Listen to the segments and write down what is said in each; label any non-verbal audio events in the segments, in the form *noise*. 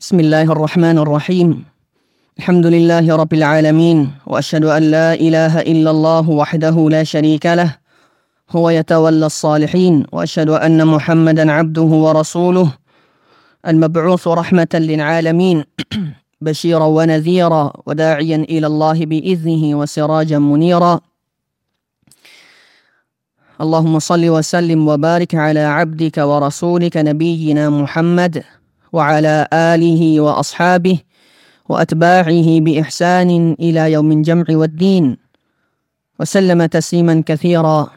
بسم الله الرحمن الرحيم. الحمد لله رب العالمين وأشهد أن لا إله إلا الله وحده لا شريك له هو يتولى الصالحين وأشهد أن محمدا عبده ورسوله المبعوث رحمة للعالمين *clears throat* بشيرا ونذيرا وداعيا إلى الله بإذنه وسراجا منيرا. اللهم صل وسلم وبارك على عبدك ورسولك نبينا محمد وعلى آله وأصحابه وأتباعه بإحسان إلى يوم الجمع والدين. وسلم تسليما كثيرا.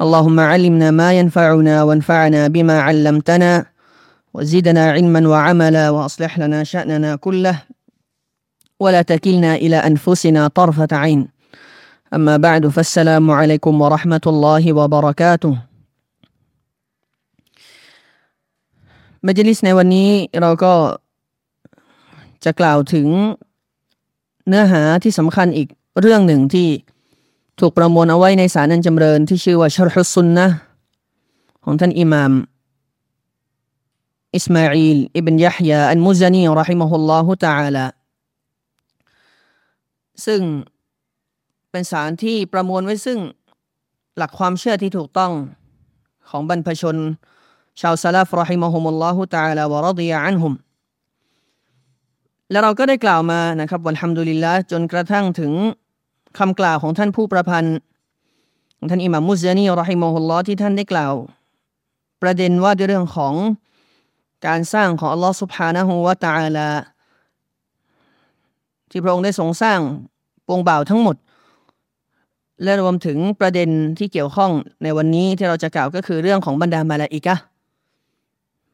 اللهم علمنا ما ينفعنا وانفعنا بما علمتنا وزدنا علما وعملا وأصلح لنا شأننا كله ولا تكلنا إلى أنفسنا طرفة عين. أما بعد فالسلام عليكم ورحمة الله وبركاته. มัจลิสในวันนี้เราก็จะกล่าวถึงเนื้อหาที่สำคัญอีกเรื่องหนึ่งที่ถูกประมวลเอาไว้ในสารนันจำเริญที่ชื่อว่าชรฮุสุนนะของท่านอิหม่ามอิสมาอีลอิบนยะฮยาอันมุซานีรอฮิมะฮุลลอฮุตะอาลาซึ่งเป็นสารที่ประมวลไว้ซึ่งหลักความเชื่อที่ถูกต้องของบรรพชน ชาวซาลาฟรอฮิมะฮุมุลลอฮุตะอาลาวะรดียะอันฮุมและเราก็ได้กล่าวมานะครับวันฮัมดุลิลละจนกระทั่งถึงคำกล่าวของท่านผู้ประพันธ์ท่านอิหม่ามมุซยานีรอฮิมะฮุลลอฮ์ที่ท่านได้กล่าว ประเด็นว่าด้วยเรื่องของการสร้างของอัลลอฮฺสุบฮานะฮูวะตะอาลาที่พระองค์ได้ทรงสร้างปวงบ่าวทั้งหมด และรวมถึงประเด็นที่เกี่ยวข้องในวันนี้ที่เราจะกล่าวก็คือเรื่องของบรรดามาลาอิกะ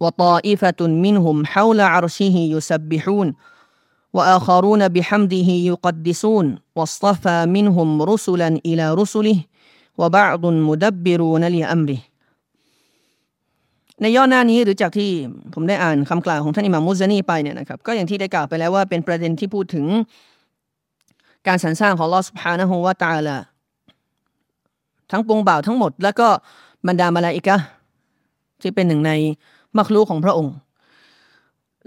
وطائفة منهم حول عرشه يسبحون وآخرون بحمده يقدسون واصطفى منهم رسلا إلى رسله وبعض مدبرون لأمره ในย่อหน้านี้หรือจากที่ผมได้อ่านคำกล่าวของท่านอิหม่ามมุซานีไปเนี่ยนะครับก็อย่างที่ได้กล่าวไปแล้วว่าเป็นประเด็นที่พูดถึง การสรรสร้างของลอสุภานะฮูวาตาละทั้งปวงบ่าวทั้งหมด แล้วก็บรรดามาลาอิกะที่เป็นหนึ่งใน มักลูของพระองค์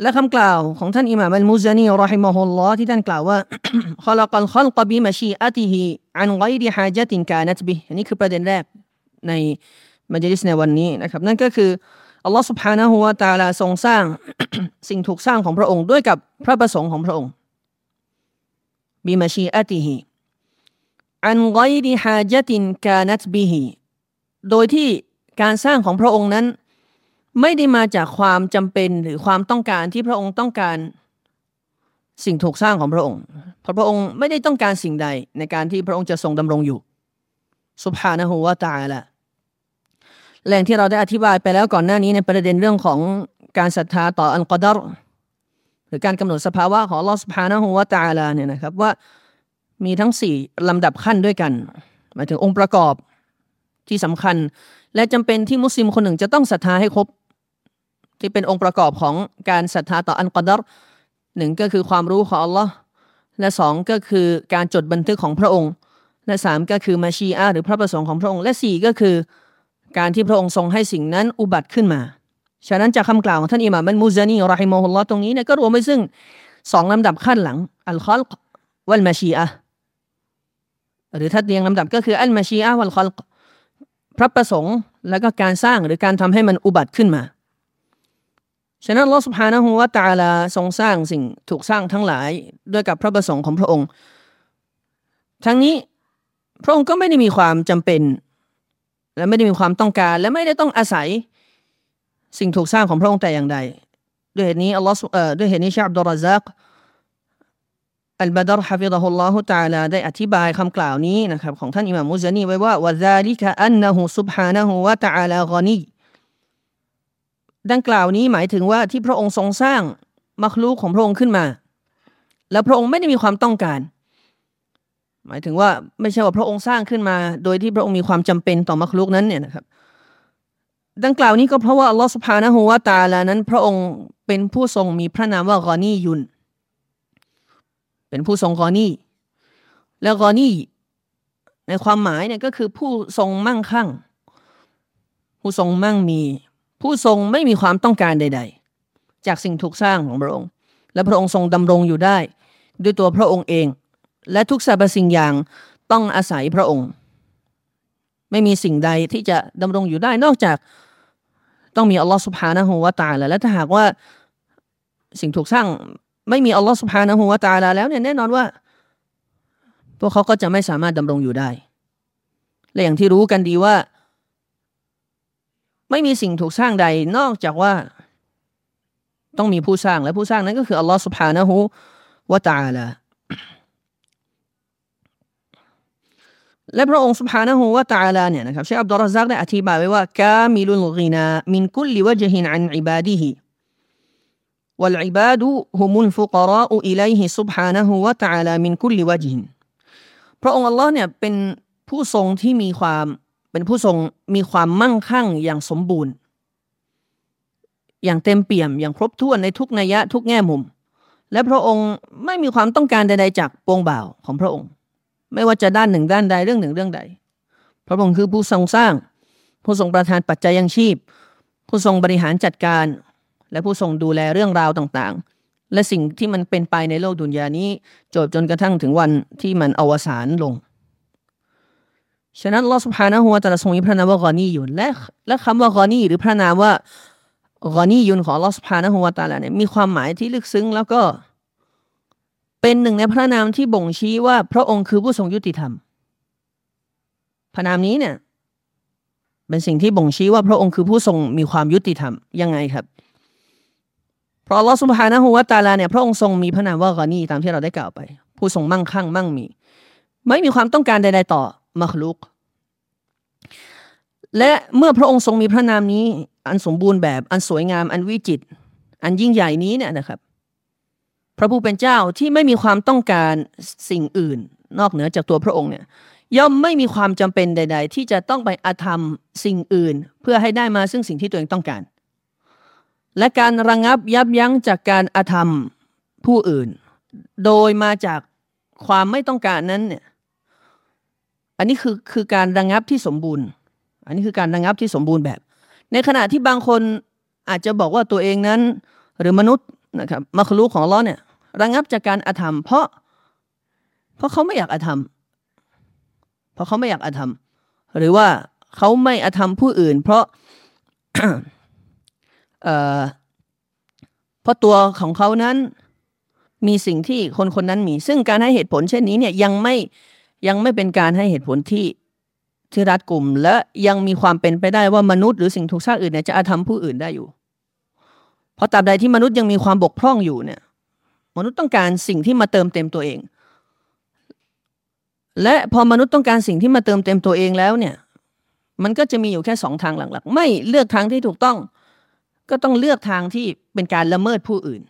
และคำกล่าวของท่านอิหม่ามอัลมุซานีรอฮิมะฮุลลอฮ์ที่ท่านกล่าวว่า خلق الخلق بمشيئته عن غير حاجة كانت به อันนี้คือประเด็นแรกในมัจลิสในวันนี้นะครับ นั่นก็คืออัลลอฮ์ سبحانه และ تعالى ทรงสร้าง สิ่งถูกสร้างของพระองค์ด้วยกับพระประสงค์ของพระองค์บิมาชีอัติฮิอันไกริฮาจตินกานัตบิฮิโดยที่การสร้างของพระองค์นั้น ไม่ได้มาจากความจำเป็นหรือความต้องการที่พระองค์ต้องการสิ่งถูกสร้างของพระองค์เพราะพระองค์ไม่ได้ต้องการสิ่งใดในการที่พระองค์จะทรงดำรงอยู่สุภานะฮูวาตาละแหล่งที่เราได้อธิบายไปแล้วก่อนหน้านี้ในประเด็นเรื่องของการศรัทธาต่ออัลกอดรหรือการกำหนดสภาวะของลอสุภานะฮูวาตาละเนี่ยนะครับว่ามีทั้งสี่ลำดับขั้นด้วยกันหมายถึงองค์ประกอบที่สำคัญ และจำเป็นที่มุสลิมคนหนึ่งจะต้องศรัทธาให้ครบ ที่เป็นองค์ประกอบของการศรัทธาต่ออัลกอดรหนึ่งก็คือความรู้ของอัลลอฮ์และสองก็คือการจดบันทึกของพระองค์ และสามก็คือมาชีอาหรือพระประสงค์ของพระองค์ และสี่ก็คือ การที่พระองค์ทรงให้สิ่งนั้นอุบัติขึ้นมา ฉะนั้นจากคำกล่าวของท่านอิหม่ามมุซานีรอฮิมะฮุลลอฮ์ตรงนี้เนี่ยก็รวมไปซึ่งสองลำดับขั้นหลังอัลคอลวัลมาชีอะหรือถ้าเรียงลำดับก็คืออัลมาชีอะวัลคอลพระประสงค์ แล้วก็การสร้างหรือการทำให้มันอุบัติขึ้นมา ฉะนั้นลอสุภานะฮูวะตาลาทรงสร้างสิ่งถูกสร้างทั้งหลายด้วยกับพระประสงค์ของพระองค์ ทั้งนี้พระองค์ก็ไม่ได้มีความจำเป็น และไม่ได้มีความต้องการ และไม่ได้ต้องอาศัยสิ่งถูกสร้างของพระองค์แต่อย่างใด ด้วยเหตุนี้อัลลอฮ์เอ่อด้วยเหตุนี้ชาอับดุลราซักอัลบาดรฮะฟิดะฮุลลอฮุตะอาลาได้อธิบายคำกล่าวนี้นะครับของท่านอิหม่ามมุซานีไว้ว่าวะซาลิกะอันนะฮูซุบฮานะฮูวะตะอาลากอนี ดังกล่าวนี้หมายถึงว่าที่พระองค์ทรงสร้างมักลูกของพระองค์ขึ้นมา แล้วพระองค์ไม่ได้มีความต้องการ หมายถึงว่าไม่ใช่ว่าพระองค์สร้างขึ้นมา โดยที่พระองค์มีความจำเป็นต่อมักลูกนั้นเนี่ยนะครับ ดังกล่าวนี้ก็เพราะว่าอัลลอฮฺสุบฮานะฮูวาตาลานั้น พระองค์เป็นผู้ทรงมีพระนามว่ากอนียุน เป็นผู้ทรงกอนีแล้วกอนีในความหมายเนี่ยก็คือผู้ทรงมั่งคั่ง ผู้ทรงมั่งมี ผู้ทรงไม่มีความต้องการใด ๆ จากสิ่งถูกสร้างของพระองค์ และพระองค์ทรงดำรงอยู่ได้ ด้วยตัวพระองค์เอง และทุกสรรพสิ่งอย่างต้องอาศัยพระองค์ ไม่มีสิ่งใดที่จะดำรงอยู่ได้นอกจากต้องมีอัลลอฮฺสุบฮานะฮูวาตาลและถ้าหากว่าสิ่งถูกสร้างไม่มีอัลลอฮฺสุบฮานะฮูวาตาลแล้วเนี่ยแน่นอนว่า พวกเขาก็จะไม่สามารถดำรงอยู่ได้ และอย่างที่รู้กันดีว่า ไม่มีสิ่งถูกสร้างใดนอกจากว่า ต้องมีผู้สร้างและผู้สร้างนั้นก็คืออัลลอฮฺسبحانه وتعالى และพระองค์ سبحانه وتعالى เนี่ยนะครับเชคอับดุลรซักได้อธิบายไว้ว่าكامل الغنى من كل وجه عن عباده والعباد هم الفقراء إليه سبحانه وتعالى من كل พระองค์อัลลอเนี่ยเป็นผู้ทรงที่มีความ เป็นผู้ทรงมีความมั่งคั่งอย่างสมบูรณ์ อย่างเต็มเปี่ยมอย่างครบถ้วนในทุกนัยยะทุกแง่มุม และพระองค์ไม่มีความต้องการใดๆจากปวงบ่าวของพระองค์ ไม่ว่าจะด้านหนึ่งด้านใดเรื่องหนึ่งเรื่องใด พระองค์คือผู้ทรงสร้าง ผู้ทรงประทานปัจจัยยังชีพ ผู้ทรงบริหารจัดการ และผู้ทรงดูแลเรื่องราวต่างๆ และสิ่งที่มันเป็นไปในโลกดุนยานี้จบจนกระทั่งถึงวันที่มันอวสานลง ฉะนั้นลอสุภานะฮัวแต่ละทรงมีพระนามว่ากอนียู่และและคำว่ากอนีหรือพระนามว่ากอนียุนของลอสุภานะฮัวตาลาเนี่ยมีความหมายที่ลึกซึ้งแล้วก็เป็นหนึ่งในพระนามที่บ่งชี้ว่าพระองค์คือผู้ทรงยุติธรรม พระนามนี้เนี่ยเป็นสิ่งที่บ่งชี้ว่าพระองค์คือผู้ทรงมีความยุติธรรมยังไงครับ เพราะอัลอสุบฮานะฮูวาตาลาเนี่ยพระองค์ทรงมีพระนามว่ากอนีตามที่เราได้กล่าวไป ผู้ทรงมั่งคั่งมั่งมี ไม่มีความต้องการใด ๆ ต่อ มัคลุก และเมื่อพระองค์ทรงมีพระนามนี้ อันสมบูรณ์แบบอันสวยงามอันวิจิตรอันยิ่งใหญ่นี้เนี่ยนะครับ พระผู้เป็นเจ้าที่ไม่มีความต้องการสิ่งอื่น นอกเหนือจากตัวพระองค์เนี่ยย่อมไม่มีความจำเป็นใด ๆ ที่จะต้องไปอาธรรมสิ่งอื่น เพื่อให้ได้มาซึ่งสิ่งที่ตัวเองต้องการ และการระงงับยับยั้งจากการอาธรรมผู้อื่น โดยมาจากความไม่ต้องการนั้นเนี่ย อันนี้คือคือการระงงับที่สมบูรณ์ อันนี้คือการระงงับที่สมบูรณ์แบบ ในขณะที่บางคนอาจจะบอกว่าตัวเองนั้น หรือมนุษย์นะครับมัคลูของล้อเนี่ยระงงับจากการอาธรรม เพราะ เพราะเขาไม่อยากอาธรรม เพราะเขาไม่อยากอาธรรม หรือว่าเขาไม่อาธรรมผู้อื่น เพราะเพราะตัวของเขานั้นมีสิ่งที่คนคนนั้นมี ซึ่งการให้เหตุผลเช่นนี้เนี่ยยังไม่ ยังไม่เป็นการให้เหตุผลที่ที่รัดกลุ่ม และยังมีความเป็นไปได้ว่ามนุษย์หรือสิ่งถูกสร้างอื่นเนี่ยจะอาธรรมผู้อื่นได้อยู่ เพราะตราบใดที่มนุษย์ยังมีความบกพร่องอยู่เนี่ย มนุษย์ต้องการสิ่งที่มาเติมเต็มตัวเอง และพอมนุษย์ต้องการสิ่งที่มาเติมเต็มตัวเองแล้วเนี่ย มันก็จะมีอยู่แค่สองทางหลักๆ ไม่เลือกทางที่ถูกต้อง ก็ต้องเลือกทางที่เป็นการละเมิดผู้อื่น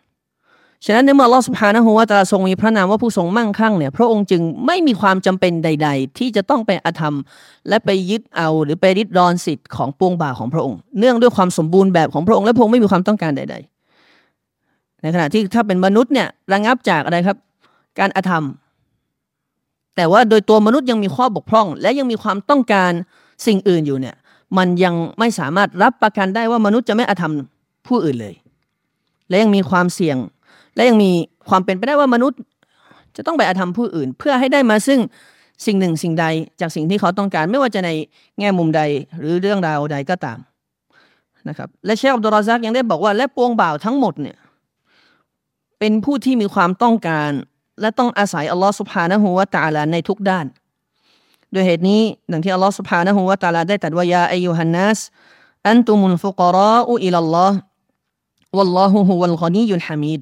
ฉะนั้นในเมื่อลอสพานะฮูวาตาทรงมีพระนามว่าผู้ทรงมั่งคั่งเนี่ยพระองค์จึงไม่มีความจำเป็นใด ๆ ที่จะต้องไปอธรรม และไปยึดเอาหรือไปริดรอนสิทธิ์ของปวงบ่าของพระองค์ เนื่องด้วยความสมบูรณ์แบบของพระองค์และพระองค์ไม่มีความต้องการใด ๆ ในขณะที่ถ้าเป็นมนุษย์เนี่ยระงับจากอะไรครับ การอธรรม แต่ว่าโดยตัวมนุษย์ยังมีข้อบกพร่อง และยังมีความต้องการสิ่งอื่นอยู่เนี่ยมันยังไม่สามารถรับประกันได้ว่ามนุษย์จะไม่อาธรรมผู้อื่นเลย และยังมีความเสี่ยง และยังมีความเป็นไปได้ว่ามนุษย์ จะต้องไปอาธรรมผู้อื่น เพื่อให้ได้มาซึ่งสิ่งหนึ่งสิ่งใดจากสิ่งที่เขาต้องการ ไม่ว่าจะในแง่มุมใดหรือเรื่องราวใดก็ตามนะครับและเชคอับดุลราซักยังได้บอกว่าและปวงบ่าวทั้งหมดเนี่ยเป็นผู้ที่มีความต้องการ และต้องอาศัยอัลลอฮฺสุบฮานะฮูวะตาลาในทุกด้านด้วยเหตุนี้ดังที่อัลลอฮฺสุบฮานะฮูวะตาลาได้ตรัสว่ายาอายุฮันนัสอันตุมุนฟุกรออุอิลลอฮ์วัลลอฮุฮุวัลกอนียุลฮามิด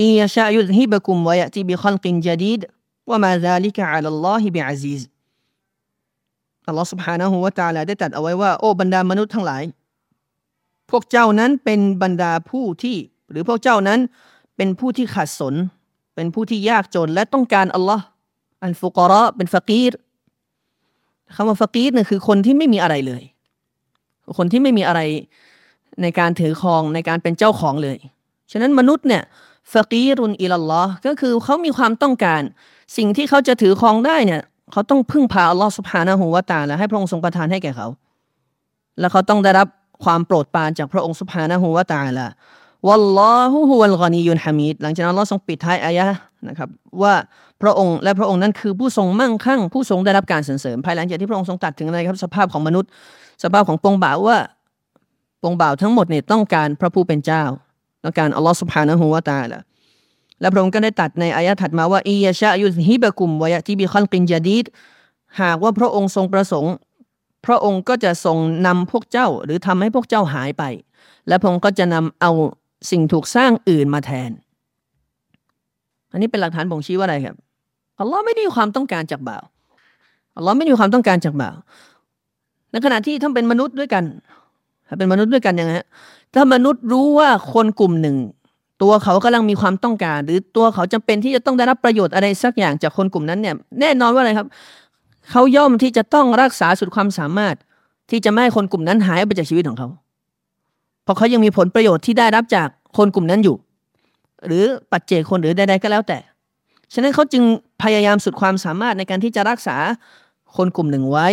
إن يشاء يذهبكم ويأتي بخلق جديد وما ذلك على الله بعزيز อัลลอฮฺ سبحانه และ تعالى ได้ตรัสเอาไว้ว่าโอ้บรรดามนุษย์ทั้งหลาย พวกเจ้านั้นเป็นบรรดาผู้ที่ หรือพวกเจ้านั้นเป็นผู้ที่ขัดสน เป็นผู้ที่ยากจนและต้องการอัลลอฮ์อันฟุกระเป็นฟะกีรคำว่าฟะกีรเนี่ยคือคนที่ไม่มีอะไรเลย คนที่ไม่มีอะไรในการถือครองในการเป็นเจ้าของเลย ฉะนั้นมนุษย์เนี่ย ฟกีรุนอิลลอฮ์ก็คือเขามีความต้องการ สิ่งที่เขาจะถือครองได้เนี่ย เขาต้องพึ่งพาอัลลอฮ์สุบฮานะฮูวาตาและให้พระองค์ทรงประทานให้แก่เขา แล้วเขาต้องได้รับความโปรดปรานจากพระองค์สุบฮานะฮูวาตาละวัลลอฮุฮุวัลกานียุนฮามิดหลังจากนั้นเราทรงปิดท้ายอายะนะครับว่าพระองค์และพระองค์นั้นคือผู้ทรงมั่งคั่ง ผู้ทรงได้รับการสรรเสริญภายหลังจากที่พระองค์ทรงตัดถึงอะไรครับสภาพของมนุษย์ สภาพของปวงบ่าวว่าปวงบ่าวทั้งหมดเนี่ยต้องการพระผู้เป็นเจ้า ต้องการอัลลอฮ์สุบฮานะฮูวาตาละและพระองค์ก็ได้ตัดในอายะถัดมาว่าอียะชะยุฮิบะกุมวยะติบิคัลกินจาดีดหากว่าพระองค์ทรงประสงค์ พระองค์ก็จะทรงนำพวกเจ้าหรือทำให้พวกเจ้าหายไป และพระองค์ก็จะนำเอาสิ่งถูกสร้างอื่นมาแทน อันนี้เป็นหลักฐานบ่งชี้ว่าอะไรครับอัลลอฮ์ไม่ได้มีความต้องการจากบ่าวอัลลอฮ์ไม่ได้มีความต้องการจากบ่าวในขณะที่ถ้าเป็นมนุษย์ด้วยกันเป็นมนุษย์ด้วยกันยังไง ถ้ามนุษย์รู้ว่าคนกลุ่มหนึ่ง ตัวเขากำลังมีความต้องการ หรือตัวเขาจำเป็นที่จะต้องได้รับประโยชน์อะไรสักอย่างจากคนกลุ่มนั้นเนี่ย แน่นอนว่าอะไรครับ เขาย่อมที่จะต้องรักษาสุดความสามารถ ที่จะไม่ให้คนกลุ่มนั้นหายไปจากชีวิตของเขา เพราะเขายังมีผลประโยชน์ที่ได้รับจากคนกลุ่มนั้นอยู่ หรือปัจเจกคนหรือใดๆก็แล้วแต่ ฉะนั้นเขาจึงพยายามสุดความสามารถในการที่จะรักษาคนกลุ่มหนึ่งไว้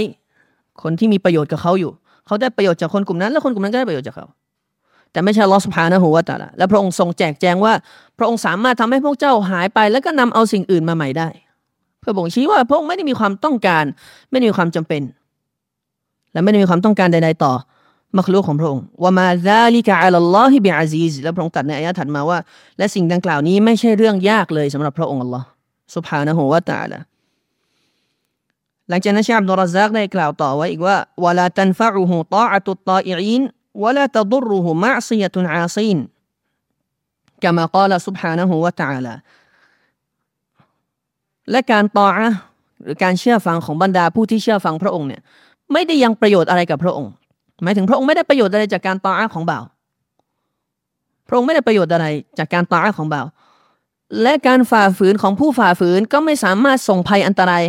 คนที่มีประโยชน์กับเขาอยู่ เขาได้ประโยชน์จากคนกลุ่มนั้น แล้วคนกลุ่มนั้นก็ได้ประโยชน์จากเขา แต่ไม่ใช่ลอสพานะหัวตาละและพระองค์ทรงแจกแจงว่า พระองค์สามารถทำให้พวกเจ้าหายไป แล้วก็นำเอาสิ่งอื่นมาใหม่ได้ เพื่อบ่งชี้ว่าพระองค์ไม่ได้มีความต้องการ ไม่ได้มีความจำเป็น และไม่ได้มีความต้องการใด ๆ ต่อมักลุกของพระองค์ว่ามาซาลิกะอัลลอฮิบิอาซีซแล้วพระองค์ตัดในอายะถัดมาว่า และสิ่งดังกล่าวนี้ไม่ใช่เรื่องยากเลยสำหรับพระองค์อัลลอฮ์สุภานะฮูวตาละหลังจากนั้นชาอับดุลรซักได้กล่าวต่อไว้อีกว่าวลาตันฟะอุฮูตาอะตุตตาอีน วะลาตดุรุฮูมะซียะตุนอาซีน كما قال سبحانه وتعالى และการตออะหรือการเชื่อฟังของบรรดาผู้ที่เชื่อฟังพระองค์เนี่ยไม่ได้ยังประโยชน์อะไรกับพระองค์หมายถึงพระองค์ไม่ได้ประโยชน์อะไรจากการตออาของบ่าว พระองค์ไม่ได้ประโยชน์อะไรจากการตออาของบ่าว และการฝ่าฝืนของผู้ฝ่าฝืนก็ไม่สามารถส่งภัยอันตราย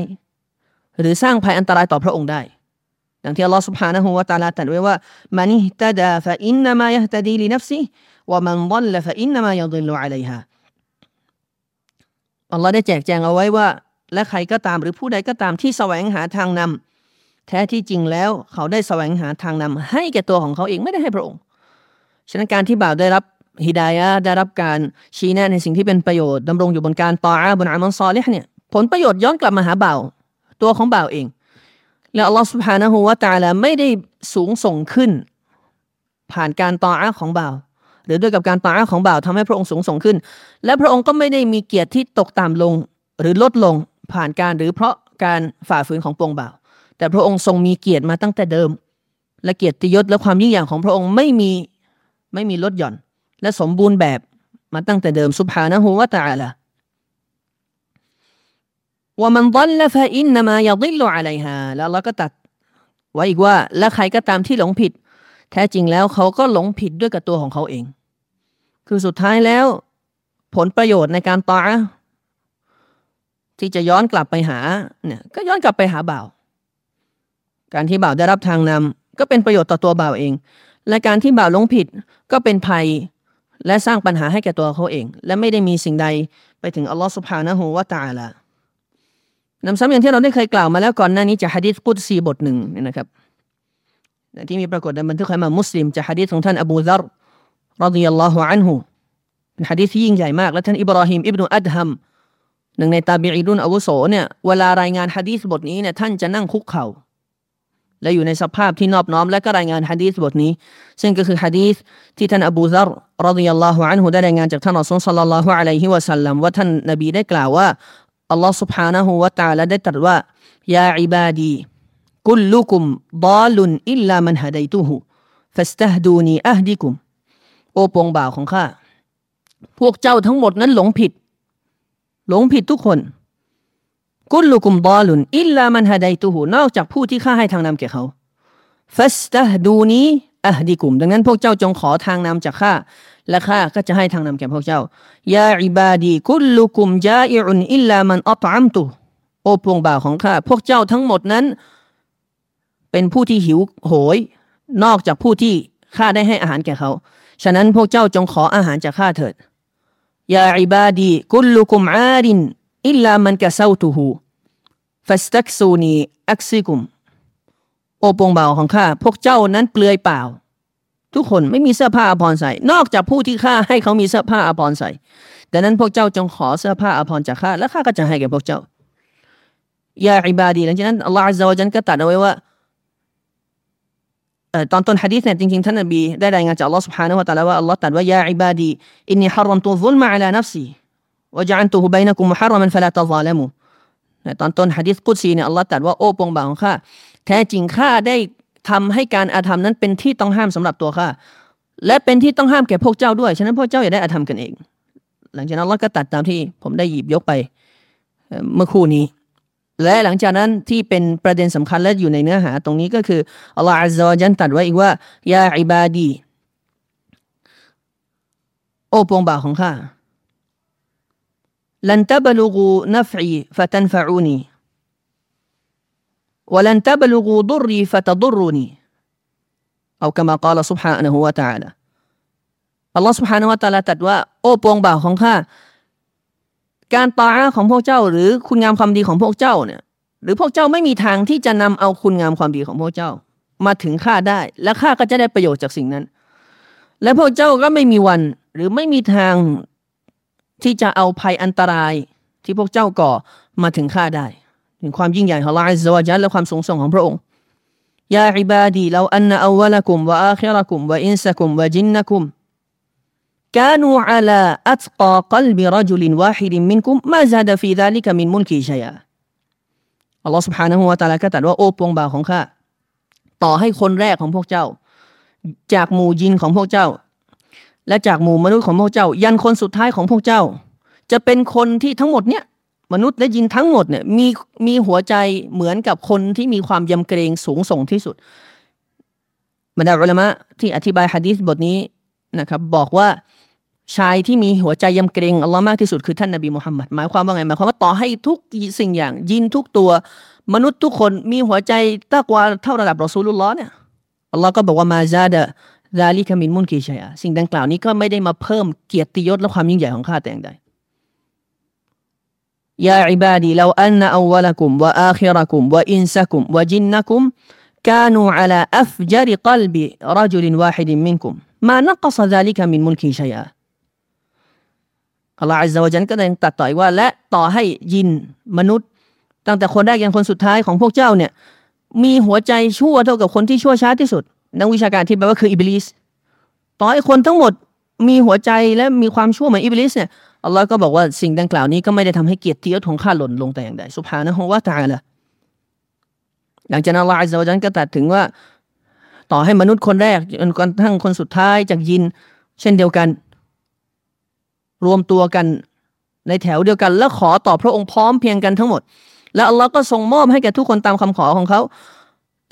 หรือสร้างภัยอันตรายต่อพระองค์ได้ ดังที่อัลลอฮฺ سبحانه และ تعالى ตรัสไว้ว่ามันอิตดาฟะอินนามายฮตดีลินัฟซีวะมันดัลฟะอินนามายดิลลุอะลัยฮาอัลลอฮ์ได้แจกแจงเอาไว้ว่า และใครก็ตามหรือผู้ใดก็ตามที่แสวงหาทางนำแท้ที่จริงแล้วเขาได้แสวงหาทางนำ ให้แก่ตัวของเขาเองไม่ได้ให้พระองค์ ฉะนั้นการที่บ่าวได้รับฮิดายะได้รับการชี้แนะในสิ่งที่เป็นประโยชน์ดำรงอยู่บนการต่ออาบนอามันซอลิฮเนี่ยผลประโยชน์ย้อนกลับมาหาบ่าวตัวของบ่าวเอง และอัลลอฮฺสุบฮานะฮูวาตาละไม่ได้สูงส่งขึ้น ผ่านการต่ออาของบ่าว หรือด้วยกับการต่ออาของบ่าวทำให้พระองค์สูงส่งขึ้น และพระองค์ก็ไม่ได้มีเกียรติที่ตกต่ำลง หรือลดลงผ่านการหรือเพราะการฝ่าฝืนของปวงบ่าว แต่พระองค์ทรงมีเกียรติมาตั้งแต่เดิม และเกียรติยศและความยิ่งใหญ่ของพระองค์ไม่มีไม่มีลดหย่อน และสมบูรณ์แบบมาตั้งแต่เดิมสุภานะฮูวะตาละ ว่ามันดัลละฟะอินนามายดิลลอะลัยฮาแล้วเราก็ตัดไว้อีกว่า และใครก็ตามที่หลงผิด แท้จริงแล้วเขาก็หลงผิดด้วยกับตัวของเขาเอง คือสุดท้ายแล้ว ผลประโยชน์ในการตาที่จะย้อนกลับไปหาเนี่ยก็ย้อนกลับไปหาบ่าว การที่บ่าวได้รับทางนำก็เป็นประโยชน์ต่อตัวบ่าวเอง และการที่บ่าวหลงผิดก็เป็นภัยและสร้างปัญหาให้แก่ตัวเขาเอง และไม่ได้มีสิ่งใดไปถึงอัลลอฮฺสุบฮานะฮูวาตาละ นำซ้ำอย่างที่เราได้เคยกล่าวมาแล้วก่อนหน้านี้จากฮะดิษกุดซีบทหนึ่งนี่นะครับที่มีปรากฏในบันทึกของมามุสลิมจากฮะดิษของท่านอบูซารรดิยัลลอฮุอันฮุเป็นฮะดิษที่ยิ่งใหญ่มาก และท่านอิบราฮิมอิบนุอัดฮัมหนึ่งในตาบีอีดุนอาวุโสเนี่ยเวลารายงานฮะดีษบทนี้เนี่ยท่านจะนั่งคุกเข่า และอยู่ในสภาพที่นอบน้อม และก็รายงานฮะดีษบทนี้ ซึ่งก็คือฮะดีษที่ท่านอบูซารรดิยัลลอฮุอันฮุได้รายงานจากท่านอัลลอฮฺสัลลัลลอฮุอะลัยฮิวะสัลลัมว่าท่านนบีได้กล่าวว่า อัลลอฮฺ سبحانه และ تعالى ได้ตรัสว่ายาอิบาดีกุลลุคุมดาลุนอิลลามันฮะดัยตุฮุฟัสตฮดูนีอัฮดิกุมโอปงบ่าวของข้าพวกเจ้าทั้งหมดนั้นหลงผิด หลงผิดทุกคนกุลุกุมบอลุนอิลลามันฮะดัยตูหูนอกจากผู้ที่ข้าให้ทางนำแก่เขาฟัสตะดูนี้อะดีกุม ดังนั้นพวกเจ้าจงขอทางนำจากข้า และข้าก็จะให้ทางนำแก่พวกเจ้ายาอิบาดีกุลลุกุมจาอิอุนอิลลามันอัตอัมตุโอพวงบ่าวของข้าพวกเจ้าทั้งหมดนั้น เป็นผู้ที่หิวโหย นอกจากผู้ที่ข้าได้ให้อาหารแก่เขา ฉะนั้นพวกเจ้าจงขออาหารจากข้าเถิดยาอิบาดีกุลลุกุมอารินอิลลามันกะเซาตูฮูفاستكسوني أكسكم โอ้ปวงบ่าวของข้าพวกเจ้านั้นเปลือยเปล่า ทุกคนไม่มีเสื้อผ้าอภรใส่ นอกจากผู้ที่ข้าให้เขามีเสื้อผ้าอภรใส่ดังนั้นพวกเจ้าจงขอเสื้อผ้าอภรจากข้าและข้าก็จะให้แก่พวกเจ้ายาอิบาดีหลังจากนั้นอัลลอฮฺอัลลอฮฺก็ตัดเอาไว้ว่าตอนต้นฮะดีษเนี่ยจริงๆท่านนบีได้รายงานจากอัลลอฮฺ سبحانه และ تعالى ว่าอัลลอฮฺตรัสว่ายาอิบาดีอินนีฮารรัมตุซุลมะอัลานัฟซีวะจันตุฮุบัยนะกุมมุฮารรัมันฟะลาตะซาลามูตอนต้นฮะดีษกุดซีเนี่ยอัลลอฮฺตรัสว่าโอ้ปวงบ่าวของข้าแท้จริงข้าได้ ทำให้การอาธรรมนั้นเป็นที่ต้องห้ามสำหรับตัวข้าและเป็นที่ต้องห้ามแก่พวกเจ้าด้วย ฉะนั้นพวกเจ้าอย่าได้อาธรรมกันเอง หลังจากนั้นอัลลอฮฺก็ตัดตามที่ผมได้หยิบยกไปเมื่อคู่นี้ และหลังจากนั้นที่เป็นประเด็นสำคัญและอยู่ในเนื้อหาตรงนี้ก็คืออัลลอฮฺอัลลอฮฺจันตัดไว้อีกว่ายาอิบาดี โอ้ปวงบ่าวของข้าลันตบลูกูนัฟอีฟะตันฟะอูนี ولن تبلغوا ضري فتضرني أو كما قال سبحانه وتعالى อัลลอฮฺ سبحانه และ تعالى ตรัสว่าโอ้ปวงบ่าวของข้าการตาของพวกเจ้าหรือคุณงามความดีของพวกเจ้าเนี่ย หรือพวกเจ้าไม่มีทางที่จะนำเอาคุณงามความดีของพวกเจ้า มาถึงข้าได้ และข้าก็จะได้ประโยชน์จากสิ่งนั้น และพวกเจ้าก็ไม่มีวัน หรือไม่มีทางที่จะเอาภัยอันตราย ที่พวกเจ้าก่อมาถึงข้าได้ ถึงความยิ่งใหญ่ของลาอิซวาจัลและความสูงส่งของพระองค์ยาอิบาดีเราอันนอวลกุมวะอาคิรกุมวะอินสกุมวะจินนกุม كانوا على أتقى قلب رجل واحد منكم ما زاد في ذلك من ملكي شيئا อัลลอฮ์ سبحانه และ تعالى ก็ตรัสว่าโอ้ปวงบ่าวของข้าต่อให้คนแรกของพวกเจ้า จากหมู่ยินของพวกเจ้า และจากหมู่มนุษย์ของพวกเจ้า ยันคนสุดท้ายของพวกเจ้า จะเป็นคนที่ทั้งหมดเนี่ย มนุษย์และยินทั้งหมดเนี่ยมีมีหัวใจเหมือนกับคนที่มีความยำเกรงสูงส่งที่สุดบรรดาอุลามะที่อธิบายฮะดีษบทนี้นะครับ บอกว่าชายที่มีหัวใจยำเกรงอัลลอฮ์มากที่สุดคือท่านนบีมุฮัมมัดหมายความว่าไงหมายความว่าต่อให้ทุกสิ่งอย่าง ยินทุกตัว มนุษย์ทุกคนมีหัวใจตากว่าเท่าระดับรอซูลุลลอฮ์เนี่ยอัลลอฮ์ก็บอกว่ามาซาดะดาลิกามินมุนกีชัยสิ่งดังกล่าวนี้ก็ไม่ได้มาเพิ่มเกียรติยศและความยิ่งใหญ่ของข้าแต่อย่างใด ยาอิบาดีเราอันนอวลกุมวะอาคิรกุมวะอินซะกุมวะจินนักุม كانوا على أفجر قلب رجل واحد منكم ما نقص ذلك من ملكي شيئا อัลลอฮฺอัลลอฮฺจันก็ยังตัดต่อยว่า และต่อให้ยินมนุษย์ ตั้งแต่คนแรกยันคนสุดท้ายของพวกเจ้าเนี่ย มีหัวใจชั่วเท่ากับคนที่ชั่วช้าที่สุด นักวิชาการที่แปลว่าคืออิบลิสต่อให้คนทั้งหมดมีหัวใจและมีความชั่วเหมือนอิบลิสเนี่ย อัลลอฮ์ก็บอกว่าสิ่งดังกล่าวนี้ก็ไม่ได้ทำให้เกียรติยศของข้าหล่นลงแต่อย่างใดสุภานะฮะว่าตาละหลังจากนั้นอัลลอฮฺอัลลอฮฺจันก็ตัดถึงว่า ต่อให้มนุษย์คนแรกจนกระทั่งคนสุดท้ายจากญิน เช่นเดียวกัน รวมตัวกันในแถวเดียวกัน แล้วขอต่อพระองค์พร้อมเพียงกันทั้งหมด แล้วอัลลอฮ์ก็ทรงมอบให้แก่ทุกคนตามคำขอของเขา